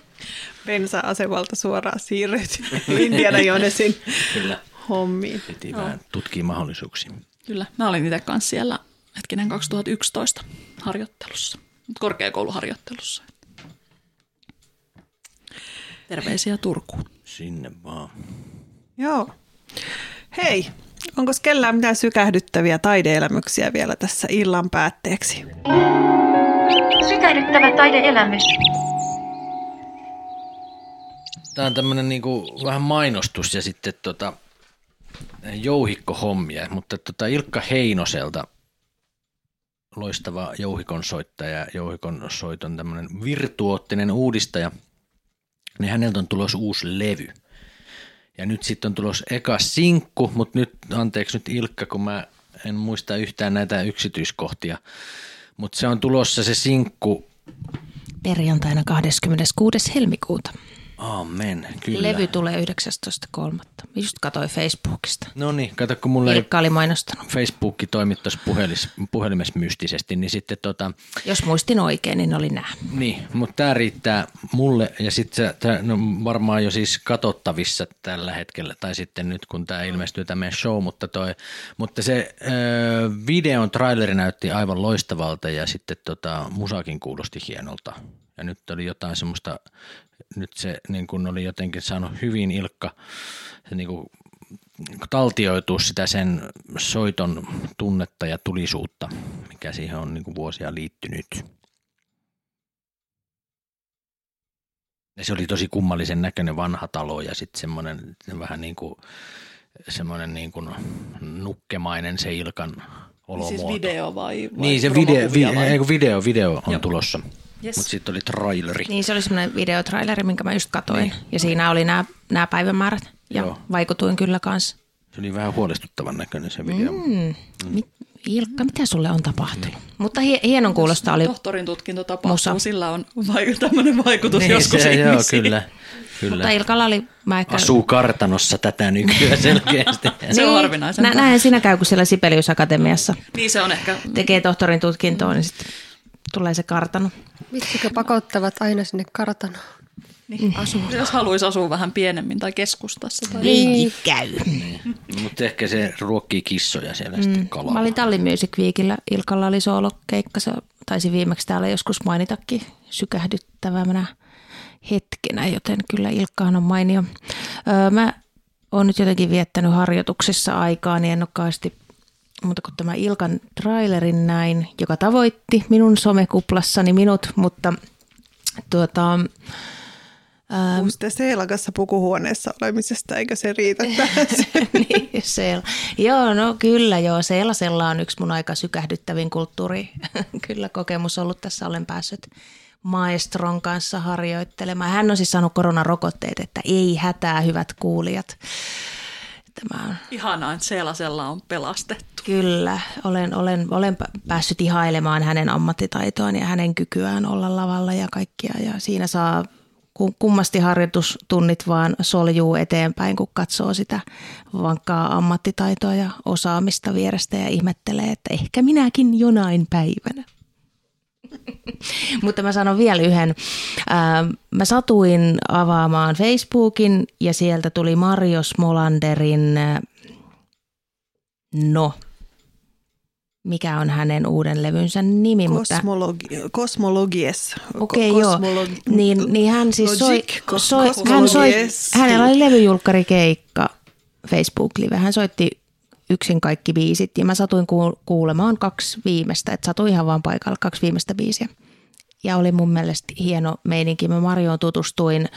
Bensa-asemalta suoraan siirryt Indiana Jonesin Kyllä. hommiin.
Piti no. vähän tutkia mahdollisuuksia.
Kyllä, mä olin itse kanssa siellä hetkinen 2011 harjoittelussa, korkeakouluharjoittelussa. Terveisiä Turkuun.
Sinne vaan.
Joo. Hei, onko kellään mitään sykähdyttäviä taideelämyksiä vielä tässä illan päätteeksi?
Sykähdyttävä taideelämys.
Tämä on tämmöinen niinku vähän mainostus ja sitten tota, jouhikkohommia, mutta tota Ilkka Heinoselta loistava jouhikon soittaja, jouhikon soiton tämmöinen virtuoottinen uudistaja, niin häneltä on tulos uusi levy. Ja nyt sitten on tulos eka sinkku, mutta nyt, anteeksi nyt Ilkka, kun mä en muista yhtään näitä yksityiskohtia, mutta se on tulossa se sinkku
Perjantaina 26. helmikuuta.
Amen, kyllä.
Levy tulee 19.3. Just katsoin Facebookista.
No niin, kato kun mulle
Ilkka oli mainostanut.
Facebook toimittaisi puhelis, puhelimessa mystisesti, niin sitten tota,
Jos muistin oikein, niin oli nämä.
niin, mutta tämä riittää mulle ja sitten se no varmaan jo siis katsottavissa tällä hetkellä, tai sitten nyt kun tämä ilmestyy tämä meidän show, mutta, toi, mutta se ö, videon traileri näytti aivan loistavalta ja sitten tota, musakin kuulosti hienolta. Ja nyt oli jotain semmoista, nyt se niin kun oli jotenkin saanut hyvin Ilkka se niin kuin taltioitua sitä sen soiton tunnetta ja tulisuutta, mikä siihen on niin kuin vuosia liittynyt. Ja se oli tosi kummallisen näköinen vanha talo ja sitten semmoinen vähän niin kuin, semmoinen niin kuin nukkemainen se Ilkan olomuoto.
Siis video vai, vai
Niin, se video, vi,
vai?
ei, video, video on
Joo.
tulossa.
Yes.
Mutta sitten oli traileri.
Niin se oli semmoinen videotraileri, minkä mä just katoin. Niin. Ja siinä oli nämä, nämä päivämäärät. Ja
Joo.
Vaikutuin kyllä kanssa.
Se oli vähän huolestuttavan näköinen se video.
Mm. Mit, Ilkka, mitä sulle on tapahtunut? Mutta hie, hienon kuulosta oli.
Tohtorin tutkinto tapahtuu,
Musa.
sillä on vai, tämmöinen vaikutus
Niin,
joskus
se, joo, kyllä. kyllä.
Mutta Ilkalla oli... Mä ehkä,
Asuu kartanossa tätä nykyään selkeästi.
Se on harvinaisempaa.
Nä, näin siinä käy, kun siellä Sibelius Akatemiassa
Niin se on ehkä,
tekee tohtorin tutkintoa, niin sitten tulee se kartano.
Vitsikö pakottavat aina sinne kartanoon?
niin, jos haluaisi asua vähän pienemmin tai keskustassa. Tai...
Niin käy.
Mutta ehkä se ruokkii kissoja siellä mm. sitten kalalla.
Mä olin Tallin Music Weekillä. Ilkalla oli soolokeikka. Se taisi viimeksi täällä joskus mainitakin sykähdyttävänä hetkenä, joten kyllä Ilkkahan on mainio. Öö, mä oon nyt jotenkin viettänyt harjoituksissa aikaa, niin en ole kauheasti mutta kun tämä Ilkan trailerin näin, joka tavoitti minun somekuplassani minut, mutta tuota,
sitten Seelakassa pukuhuoneessa olemisesta, eikö se riitä
niin, Sel. Joo, no kyllä joo. Seelasella on yksi mun aika sykähdyttävin kulttuuri. kyllä kokemus ollut tässä. Olen päässyt maestron kanssa harjoittelemaan. Hän on siis saanut koronarokotteet, että ei hätää, hyvät kuulijat. Tämä on
Ihanaa, että Seelasella on pelastettu.
Kyllä, olen, olen, olen pä- päässyt ihailemaan hänen ammattitaitoaan ja hänen kykyään olla lavalla ja kaikkia. Ja siinä saa ku- kummasti harjoitustunnit vaan soljuu eteenpäin, kun katsoo sitä vankkaa ammattitaitoa ja osaamista vierestä ja ihmettelee, että ehkä minäkin jonain päivänä. Mutta mä sanon vielä yhden. Mä satuin avaamaan Facebookin ja sieltä tuli Mario Smolanderin ää, No, mikä on hänen uuden levynsä nimi? mutta
Kosmologi, kosmologies.
Okei,
Ko-
joo.
kosmologi-
Niin, niin hän siis soi, soi, hän soi, hänellä oli levyjulkkarikeikka Facebook-live. Hän soitti yksin kaikki biisit ja mä satuin kuul- kuulemaan kaksi viimeistä, että satuin ihan vaan paikalle kaksi viimeistä biisiä. Ja oli mun mielestä hieno meininki. Mä Marjoon tutustuin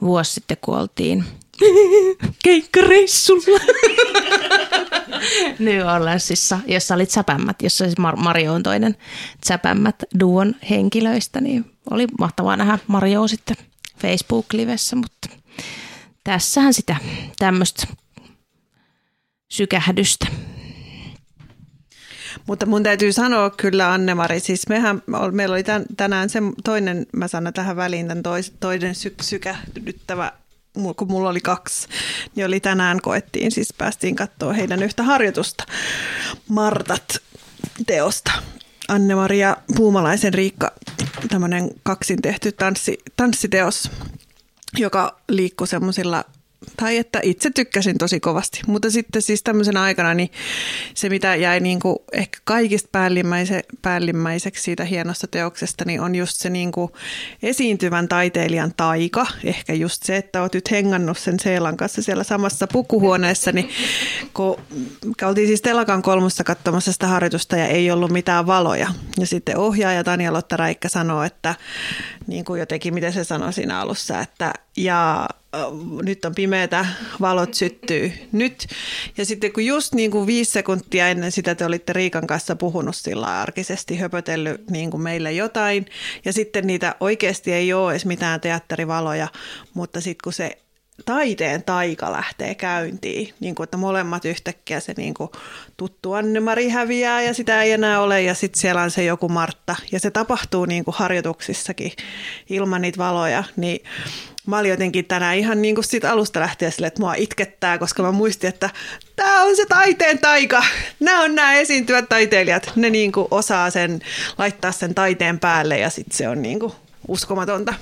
vuosi sitten, kun oltiin keikkareissulla. New Orleansissa, jossa oli Säpämmät, jossa siis Mar- Mario on toinen Säpämmät duon henkilöistä, niin oli mahtavaa nähdä Marioa sitten Facebook-livessä, mutta tässähän sitä tämmöistä sykähdystä.
Mutta mun täytyy sanoa kyllä Anne-Mari, siis mehän, meillä oli tän, tänään se toinen, mä sanon tähän väliin tämän tois, toinen sy, sykähdyttävä, kun mulla oli kaksi, niin oli tänään koettiin, siis päästiin katsoa heidän yhtä harjoitusta, Martat teosta. Anne-Maria Puumalaisen Riikka, tämmöinen kaksin tehty tanssi, tanssiteos, joka liikkui semmoisilla tai että itse tykkäsin tosi kovasti. Mutta sitten siis tämmöisenä aikana niin se, mitä jäi niin kuin ehkä kaikista päällimmäise, päällimmäiseksi siitä hienosta teoksesta, niin on just se niin kuin esiintyvän taiteilijan taika. Ehkä just se, että oot nyt hengannut sen Seelan kanssa siellä samassa pukuhuoneessa, niin kun oltiin siis Telakan kolmossa katsomassa sitä harjoitusta ja ei ollut mitään valoja. Ja sitten ohjaaja Tanja Lotta Räikkä sanoo, että niin kuin jotenkin, miten se sanoi siinä alussa, että ja nyt on pimeätä, valot syttyy nyt. Ja sitten kun just niin kuin viisi sekuntia ennen sitä te olitte Riikan kanssa puhunut sillä arkisesti, höpötellyt niin kuin meille jotain. Ja sitten niitä oikeasti ei ole edes mitään teatterivaloja, mutta sitten kun se taiteen taika lähtee käyntiin, niin kuin, että molemmat yhtäkkiä se niin kuin, tuttu Anne-Mari häviää ja sitä ei enää ole ja sitten siellä on se joku Martta ja se tapahtuu niin kuin harjoituksissakin ilman niitä valoja, niin mä olin jotenkin tänään ihan niin kuin siitä alusta lähtien sille, että mua itkettää, koska mä muistin, että tämä on se taiteen taika. Nämä on nämä esiintyvät taiteilijat. Ne niin kuin osaa sen, laittaa sen taiteen päälle ja sitten se on niin kuin uskomatonta.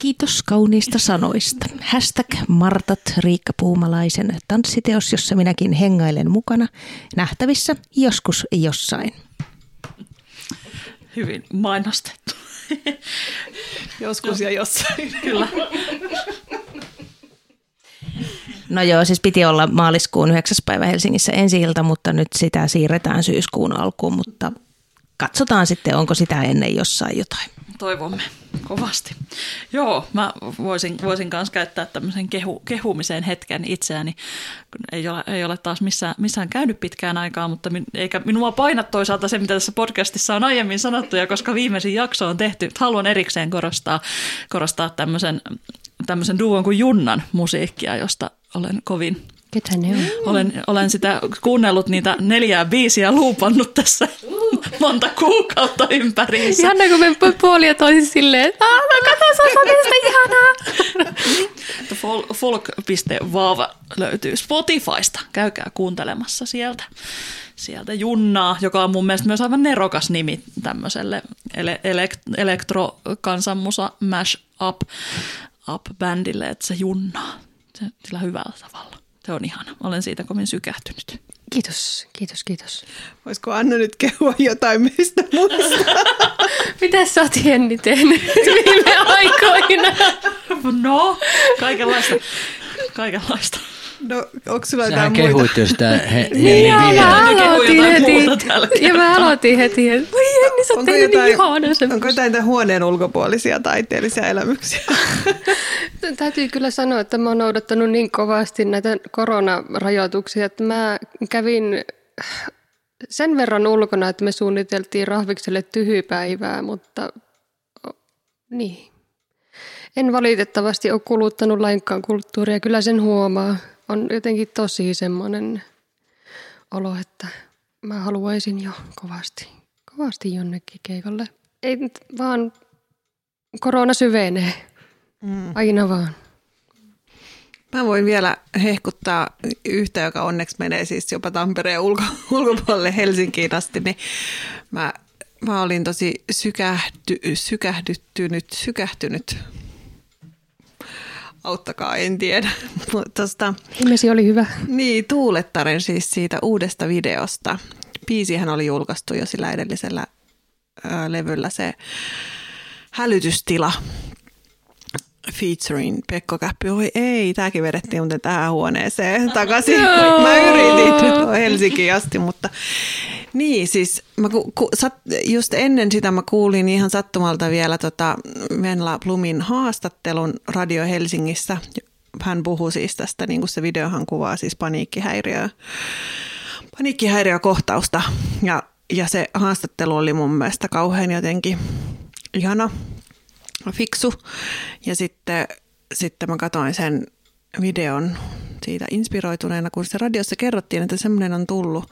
Kiitos kauniista sanoista. Hashtag Martat Riikka Puumalaisen tanssiteos, jossa minäkin hengailen mukana, nähtävissä joskus jossain.
Hyvin mainostettu.
Joskus ja jossain.
Kyllä.
No joo, siis piti olla maaliskuun 9. päivä Helsingissä ensi ilta, mutta nyt sitä siirretään syyskuun alkuun, mutta katsotaan sitten, onko sitä ennen jossain jotain.
Toivomme kovasti. Joo, mä voisin, voisin kanssa käyttää tämmöisen kehu, kehumiseen hetken itseäni. Ei ole, ei ole taas missään, missään käynyt pitkään aikaa, mutta min, eikä minua paina toisaalta se, mitä tässä podcastissa on aiemmin sanottu, ja koska viimeisin jakso on tehty, haluan erikseen korostaa, korostaa tämmöisen, tämmöisen duon kuin Junnan musiikkia, josta olen kovin
Ketä ne on?
Olen, olen sitä kuunnellut niitä neljää biisiä luupannut tässä monta kuukautta ympäriinsä.
Ihana, kun me puoli ja toisin silleen, että kato, se on oikeasta ihanaa.
Folk.vaava löytyy Spotifysta. Käykää kuuntelemassa sieltä. Sieltä Junnaa, joka on mun mielestä myös aivan nerokas nimi tämmöiselle ele- elekt- elektrokansanmusa mash up, up bändille, että se Junnaa se, sillä hyvällä tavalla. Se on ihana. Olen siitä kovin sykähtynyt.
Kiitos, kiitos, kiitos.
Voisiko Anna nyt kehua jotain meistä muista?
Mitä sä oot Jenni tehnyt viime aikoina?
No, kaikenlaista. Kaikenlaista.
No, onko sulla
Sähän
jotain muita?
kehuit jo sitä he,
Niin, ja
Jenni
mä aloitin
jotain
heti. Ja mä aloitin heti, että voi Jenni, sä oot
Onko
tehnyt niin
jotain,
ihana
onko jotain tämän huoneen ulkopuolisia taiteellisia elämyksiä?
Täytyy kyllä sanoa, että mä oon noudattanut niin kovasti näitä koronarajoituksia, että mä kävin sen verran ulkona, että me suunniteltiin Rahvikselle tyhypäivää, mutta niin. En valitettavasti ole kuluttanut lainkaan kulttuuria, kyllä sen huomaa. On jotenkin tosi semmoinen olo, että mä haluaisin jo kovasti, kovasti jonnekin keikalle. Ei nyt vaan korona syvenee.
Mm.
Aina vaan.
Mä voin vielä hehkuttaa yhtä, joka onneksi menee siis jopa Tampereen ulko, ulkopuolelle Helsinkiin asti, niin mä, mä olin tosi sykähdy, sykähdyttynyt, sykähtynyt. Auttakaa, en tiedä. Tosta,
Nimesi oli hyvä.
niin, Tuulettaren siis siitä uudesta videosta. Biisihän oli julkaistu jo sillä edellisellä ää, levyllä se hälytystila featuring Pekko Käppi. Oi ei, tämäkin vedettiin muuten tähän huoneeseen takaisin. Mä yritin Helsinkiin asti, mutta niin siis mä ku, ku, sat, just ennen sitä mä kuulin ihan sattumalta vielä tota Venla Blumin haastattelun Radio Helsingissä. Hän puhui siis tästä, niin kuin se videohan kuvaa siis paniikkihäiriöä, paniikkihäiriökohtausta ja, ja se haastattelu oli mun mielestä kauhean jotenkin ihana fiksu. Ja sitten, sitten mä katsoin sen videon siitä inspiroituneena, kun se radiossa kerrottiin, että semmoinen on tullut.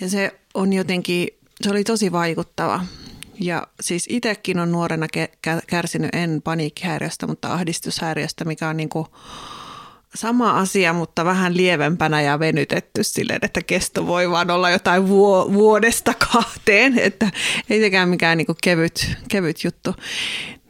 Ja se on jotenkin, se oli tosi vaikuttava. Ja siis itsekin on nuorena kärsinyt en paniikkihäiriöstä, mutta ahdistushäiriöstä, mikä on niin kuin sama asia, mutta vähän lievempänä ja venytetty silleen, että kesto voi vaan olla jotain vuo- vuodesta kahteen, että ei sekään mikään niin kuin kevyt, kevyt juttu.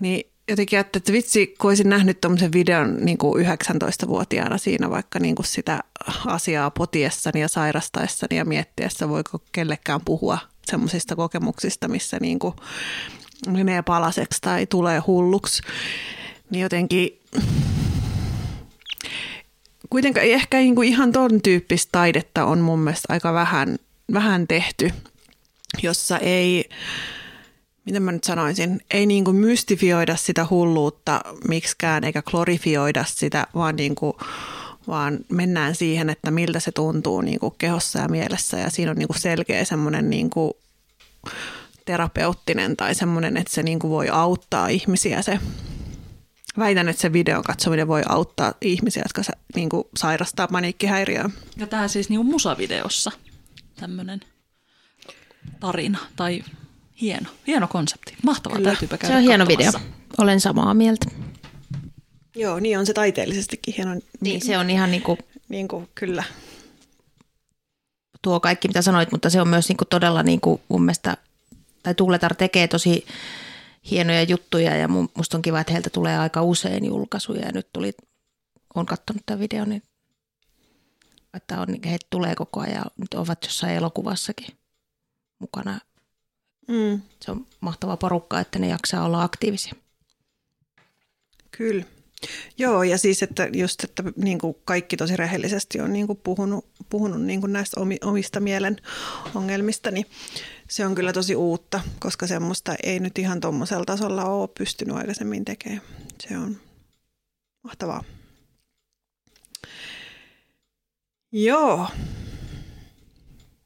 Niin jotenkin että, että vitsi, kun olisin nähnyt tuommoisen videon niin kuin 19-vuotiaana siinä vaikka niin kuin sitä asiaa potiessani ja sairastaessani ja miettiessä, voiko kellekään puhua semmoisista kokemuksista, missä niin kuin menee palaseksi tai tulee hulluksi, niin jotenkin kuitenkaan ehkä niin kuin ihan ton tyyppistä taidetta on mun mielestä aika vähän, vähän tehty, jossa ei, miten mä nyt sanoisin, ei niin kuin mystifioida sitä hulluutta miksikään eikä glorifioida sitä, vaan, niin kuin, vaan mennään siihen, että miltä se tuntuu niin kuin kehossa ja mielessä. Ja siinä on niin kuin selkeä semmoinen niin kuin terapeuttinen tai semmoinen, että se niin kuin voi auttaa ihmisiä se. Väitän, että se videon katsominen voi auttaa ihmisiä, jotka niin kuin, sairastaa paniikkihäiriöä.
Ja tämä siis niin musavideossa tämmöinen tarina tai hieno, hieno konsepti. Mahtavaa, Kyllä. täytyypä käydä
Se on hieno video. Olen samaa mieltä.
Joo, niin on se taiteellisestikin hieno. Niin,
niin se on ihan niin kuin,
niin kuin, kyllä.
Tuo kaikki, mitä sanoit, mutta se on myös niin kuin todella niin kuin mun mielestä, tai Tuuletar tekee tosi hienoja juttuja ja musta on kiva, että heiltä tulee aika usein julkaisuja ja nyt tuli, on katsonut tämän videon, niin että on, he tulee koko ajan, nyt ovat jossain elokuvassakin mukana. Mm. Se on mahtava porukka, että ne jaksaa olla aktiivisia.
Kyllä. Joo, ja siis, että just, että niin kuin kaikki tosi rehellisesti on niin kuin puhunut, puhunut niin kuin näistä omista mielen ongelmista, niin se on kyllä tosi uutta, koska semmoista ei nyt ihan tuommoisella tasolla ole pystynyt aikaisemmin tekemään. Se on mahtavaa. Joo.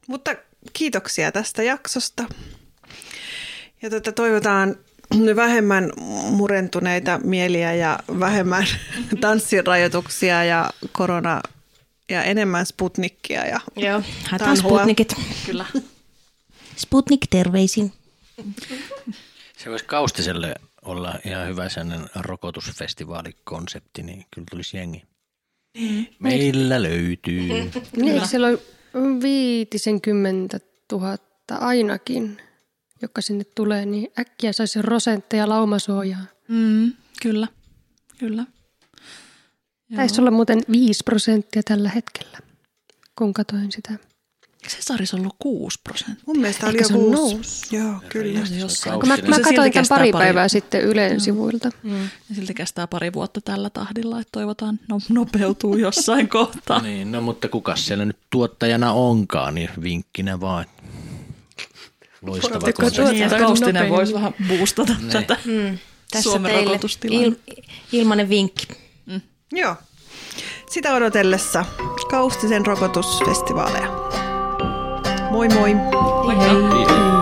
Mutta kiitoksia tästä jaksosta. Ja tuota, toivotaan vähemmän murentuneita mieliä ja vähemmän tanssirajoituksia ja korona ja enemmän Sputnikkia ja
Joo, haetaan Sputnikit.
Kyllä.
Sputnik terveisin.
Se voisi Kaustiselle olla ihan hyvä sellainen rokotusfestivaalikonsepti, niin kyllä tulisi jengi. Meillä löytyy.
Niin, siellä on viitisenkymmentä tuhatta ainakin, joka sinne tulee, niin äkkiä saisi rosentteja laumasuojaa.
Mm, kyllä, kyllä.
Taisi olla muuten 5 prosenttia tällä hetkellä, kun katoin sitä.
Eikö Cesarissa ollut 6 prosenttia?
Mun mielestä oli jo 6. Joo, kyllä.
Jossain. Kun mä, mä katsoin tämän pari päivää sitten Ylen sivuilta.
Mm. Ja silti kestää pari vuotta tällä tahdilla, että toivotaan no, nopeutuu jossain kohtaa.
niin, no mutta kuka siellä nyt tuottajana onkaan, niin vinkkinä vaan. Loistava.
Niin, Kaustinen voisi vähän boostata niin. tätä mm. Tässä Suomen il,
ilmanen vinkki.
Mm. Joo. Sitä odotellessa Kaustisen rokotusfestivaaleja. Moi moi!
Hei hei! hei.